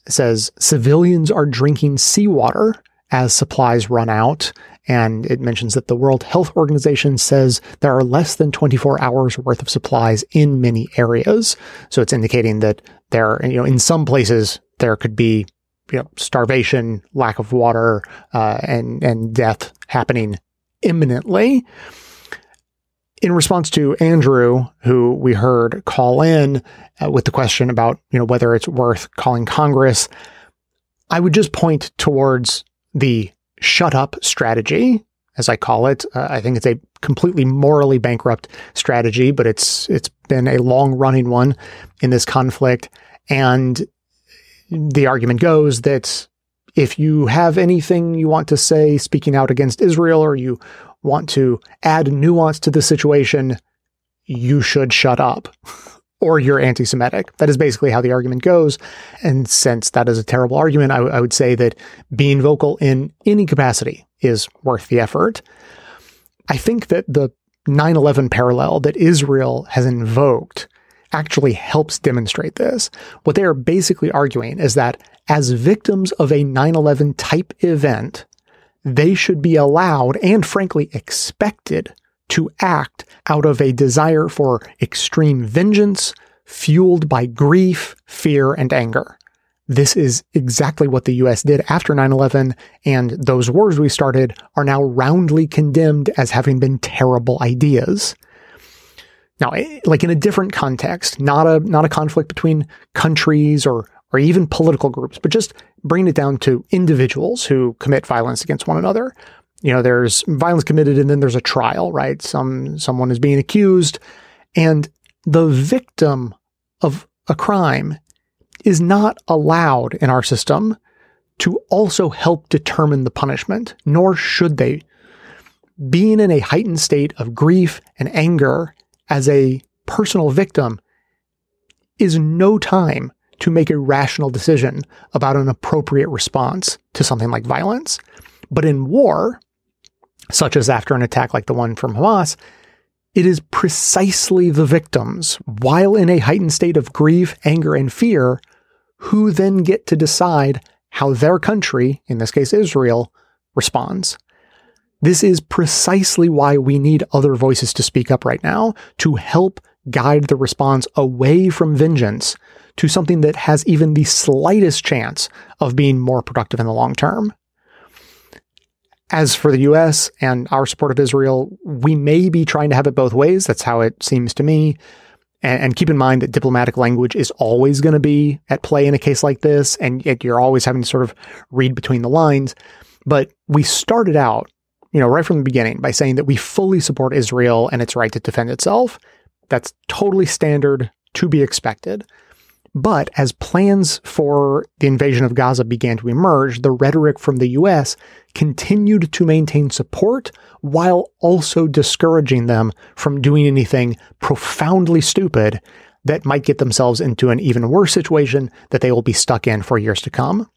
says civilians are drinking seawater as supplies run out. And it mentions that the World Health Organization says there are less than 24 hours worth of supplies in many areas. So it's indicating that there, you know, in some places there could be you know, starvation, lack of water, uh, and and death happening imminently. In response to Andrew, who we heard call in uh, with the question about you know whether it's worth calling Congress, I would just point towards the shut up strategy, as I call it. Uh, I think it's a completely morally bankrupt strategy, but it's it's been a long running one in this conflict, and the argument goes that if you have anything you want to say speaking out against Israel or you want to add nuance to the situation, you should shut up <laughs> or you're anti Semitic. That is basically how the argument goes. And since that is a terrible argument, I, w- I would say that being vocal in any capacity is worth the effort. I think that the 9 11 parallel that Israel has invoked actually helps demonstrate this. What they are basically arguing is that as victims of a 9 11 type event, they should be allowed and frankly expected to act out of a desire for extreme vengeance fueled by grief, fear, and anger. This is exactly what the US did after 9 11, and those wars we started are now roundly condemned as having been terrible ideas. Now, eh, like in a different context, not a not a conflict between countries or or even political groups, but just bringing it down to individuals who commit violence against one another. You know, there's violence committed and then there's a trial, right? Some someone is being accused and the victim of a crime is not allowed in our system to also help determine the punishment, nor should they. Being in a heightened state of grief and anger as a personal victim is no time to make a rational decision about an appropriate response to something like violence. But in war, such as after an attack like the one from Hamas, it is precisely the victims, while in a heightened state of grief, anger, and fear, who then get to decide how their country, in this case Israel, responds. This is precisely why we need other voices to speak up right now to help guide the response away from vengeance to something that has even the slightest chance of being more productive in the long term. As for the US and our support of Israel, we may be trying to have it both ways. That's how it seems to me. And, keep in mind that diplomatic language is always going to be at play in a case like this, and yet you're always having to sort of read between the lines. But we started out, you know, right from the beginning by saying that we fully support Israel and its right to defend itself. That's totally standard to be expected. But as plans for the invasion of Gaza began to emerge, the rhetoric from the US continued to maintain support while also discouraging them from doing anything profoundly stupid that might get themselves into an even worse situation that they will be stuck in for years to come.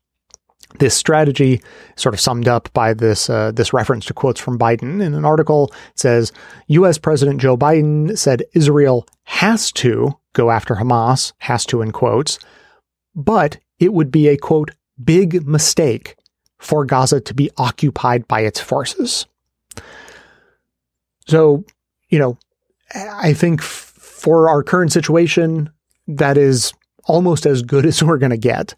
This strategy, sort of summed up by this uh, this reference to quotes from Biden in an article, says U.S. President Joe Biden said Israel has to go after Hamas, has to in quotes, but it would be a quote big mistake for Gaza to be occupied by its forces. So, you know, I think for our current situation, that is almost as good <laughs> as we're going to get.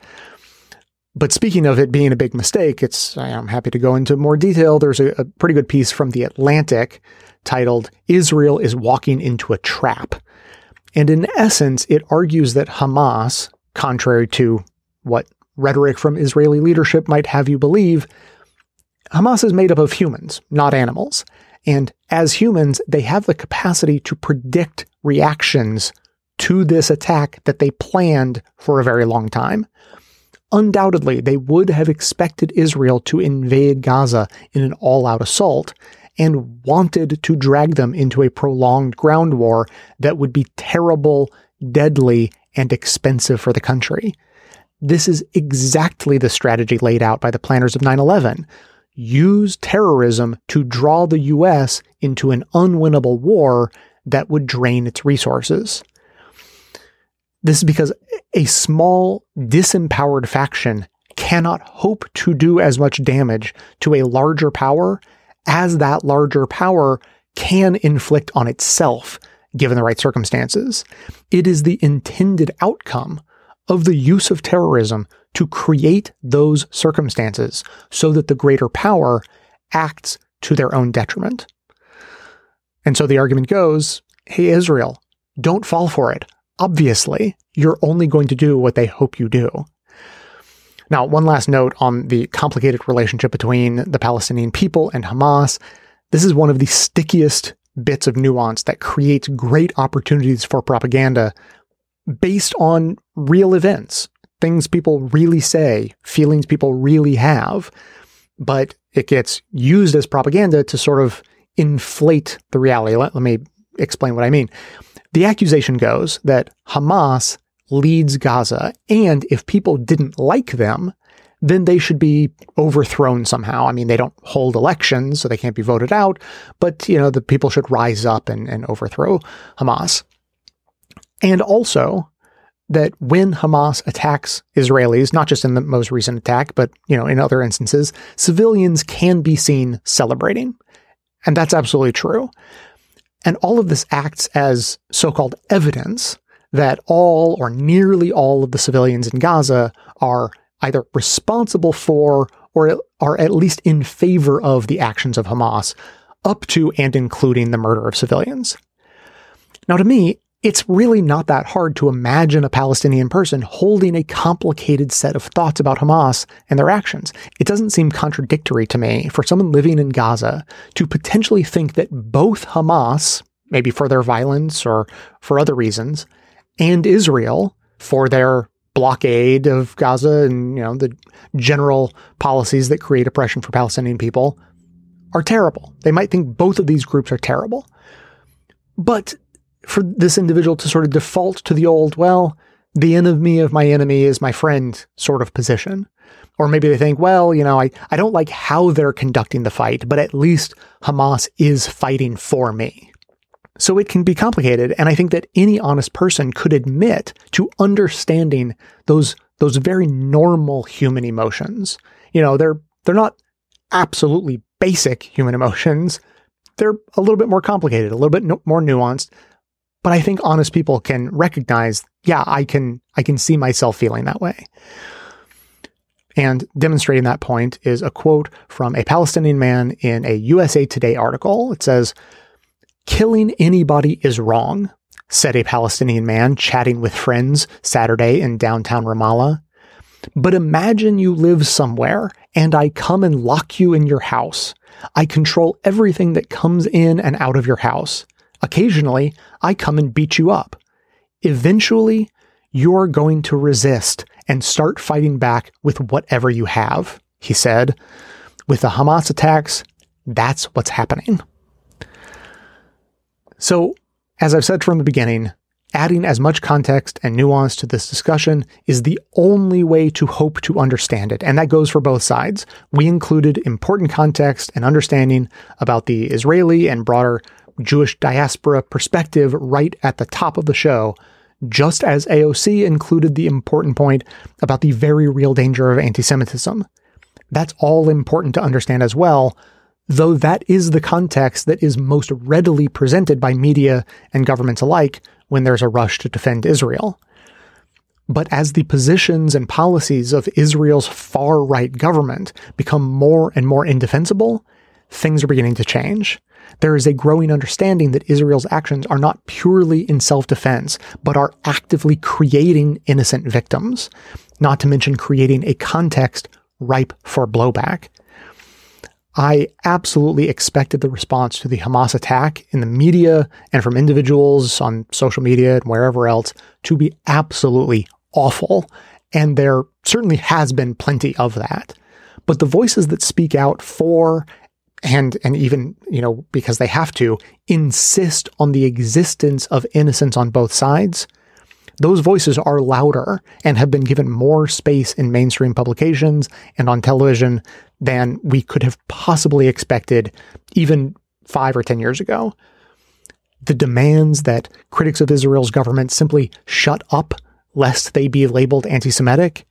But speaking of it being a big mistake, it's I'm happy to go into more detail. There's a, a pretty good piece from the Atlantic titled "Israel is walking into a trap," and in essence, it argues that Hamas, contrary to what rhetoric from Israeli leadership might have you believe, Hamas is made up of humans, not animals. And as humans, they have the capacity to predict reactions to this attack that they planned for a very long time. Undoubtedly, they would have expected Israel to invade Gaza in an all out assault and wanted to drag them into a prolonged ground war that would be terrible, deadly, and expensive for the country. This is exactly the strategy laid out by the planners of 9 11. Use terrorism to draw the U.S. into an unwinnable war that would drain its resources. This is because a small, disempowered faction cannot hope to do as much damage to a larger power as that larger power can inflict on itself, given the right circumstances. It is the intended outcome of the use of terrorism to create those circumstances so that the greater power acts to their own detriment. And so the argument goes hey, Israel, don't fall for it. Obviously, you're only going to do what they hope you do. Now, one last note on the complicated relationship between the Palestinian people and Hamas. This is one of the stickiest bits of nuance that creates great opportunities for propaganda based on real events, things people really say, feelings people really have, but it gets used as propaganda to sort of inflate the reality. Let, let me explain what I mean. The accusation goes that Hamas leads Gaza, and if people didn't like them, then they should be overthrown somehow. I mean, they don't hold elections, so they can't be voted out, but you know, the people should rise up and, and overthrow Hamas. And also that when Hamas attacks Israelis, not just in the most recent attack, but you know, in other instances, civilians can be seen celebrating. And that's absolutely true. And all of this acts as so-called evidence that all or nearly all of the civilians in Gaza are either responsible for or are at least in favor of the actions of Hamas, up to and including the murder of civilians. Now, to me, it's really not that hard to imagine a Palestinian person holding a complicated set of thoughts about Hamas and their actions. It doesn't seem contradictory to me for someone living in Gaza to potentially think that both Hamas, maybe for their violence or for other reasons, and Israel for their blockade of Gaza and you know the general policies that create oppression for Palestinian people are terrible. They might think both of these groups are terrible. But for this individual to sort of default to the old, well, the enemy of my enemy is my friend sort of position. Or maybe they think, well, you know, I, I don't like how they're conducting the fight, but at least Hamas is fighting for me. So it can be complicated. And I think that any honest person could admit to understanding those, those very normal human emotions. You know, they're, they're not absolutely basic human emotions. They're a little bit more complicated, a little bit no, more nuanced. But I think honest people can recognize, yeah, I can, I can see myself feeling that way. And demonstrating that point is a quote from a Palestinian man in a USA Today article. It says, Killing anybody is wrong, said a Palestinian man chatting with friends Saturday in downtown Ramallah. But imagine you live somewhere and I come and lock you in your house. I control everything that comes in and out of your house. Occasionally, I come and beat you up. Eventually, you're going to resist and start fighting back with whatever you have, he said. With the Hamas attacks, that's what's happening. So, as I've said from the beginning, adding as much context and nuance to this discussion is the only way to hope to understand it. And that goes for both sides. We included important context and understanding about the Israeli and broader Jewish diaspora perspective right at the top of the show, just as AOC included the important point about the very real danger of anti Semitism. That's all important to understand as well, though that is the context that is most readily presented by media and governments alike when there's a rush to defend Israel. But as the positions and policies of Israel's far right government become more and more indefensible, things are beginning to change. There is a growing understanding that Israel's actions are not purely in self defense, but are actively creating innocent victims, not to mention creating a context ripe for blowback. I absolutely expected the response to the Hamas attack in the media and from individuals on social media and wherever else to be absolutely awful. And there certainly has been plenty of that. But the voices that speak out for and and even you know because they have to insist on the existence of innocence on both sides those voices are louder and have been given more space in mainstream publications and on television than we could have possibly expected even 5 or 10 years ago. The demands that critics of Israel's government simply shut up lest they be labeled anti-semitic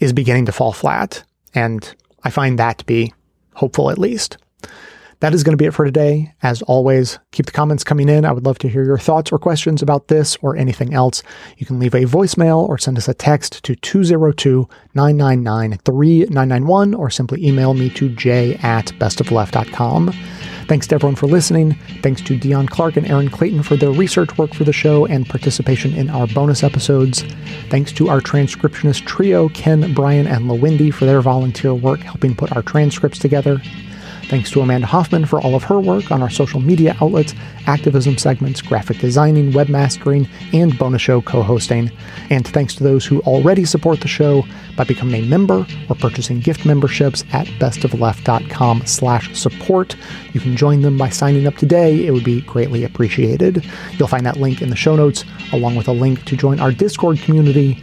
is beginning to fall flat and I find that to be hopeful at least that is going to be it for today. As always, keep the comments coming in. I would love to hear your thoughts or questions about this or anything else. You can leave a voicemail or send us a text to 202 999 3991 or simply email me to j at bestofleft.com. Thanks to everyone for listening. Thanks to Deon Clark and Erin Clayton for their research work for the show and participation in our bonus episodes. Thanks to our transcriptionist trio, Ken, Brian, and LaWendy, for their volunteer work helping put our transcripts together. Thanks to Amanda Hoffman for all of her work on our social media outlets, activism segments, graphic designing, webmastering, and bonus show co-hosting. And thanks to those who already support the show by becoming a member or purchasing gift memberships at bestofleft.com slash support. You can join them by signing up today. It would be greatly appreciated. You'll find that link in the show notes, along with a link to join our Discord community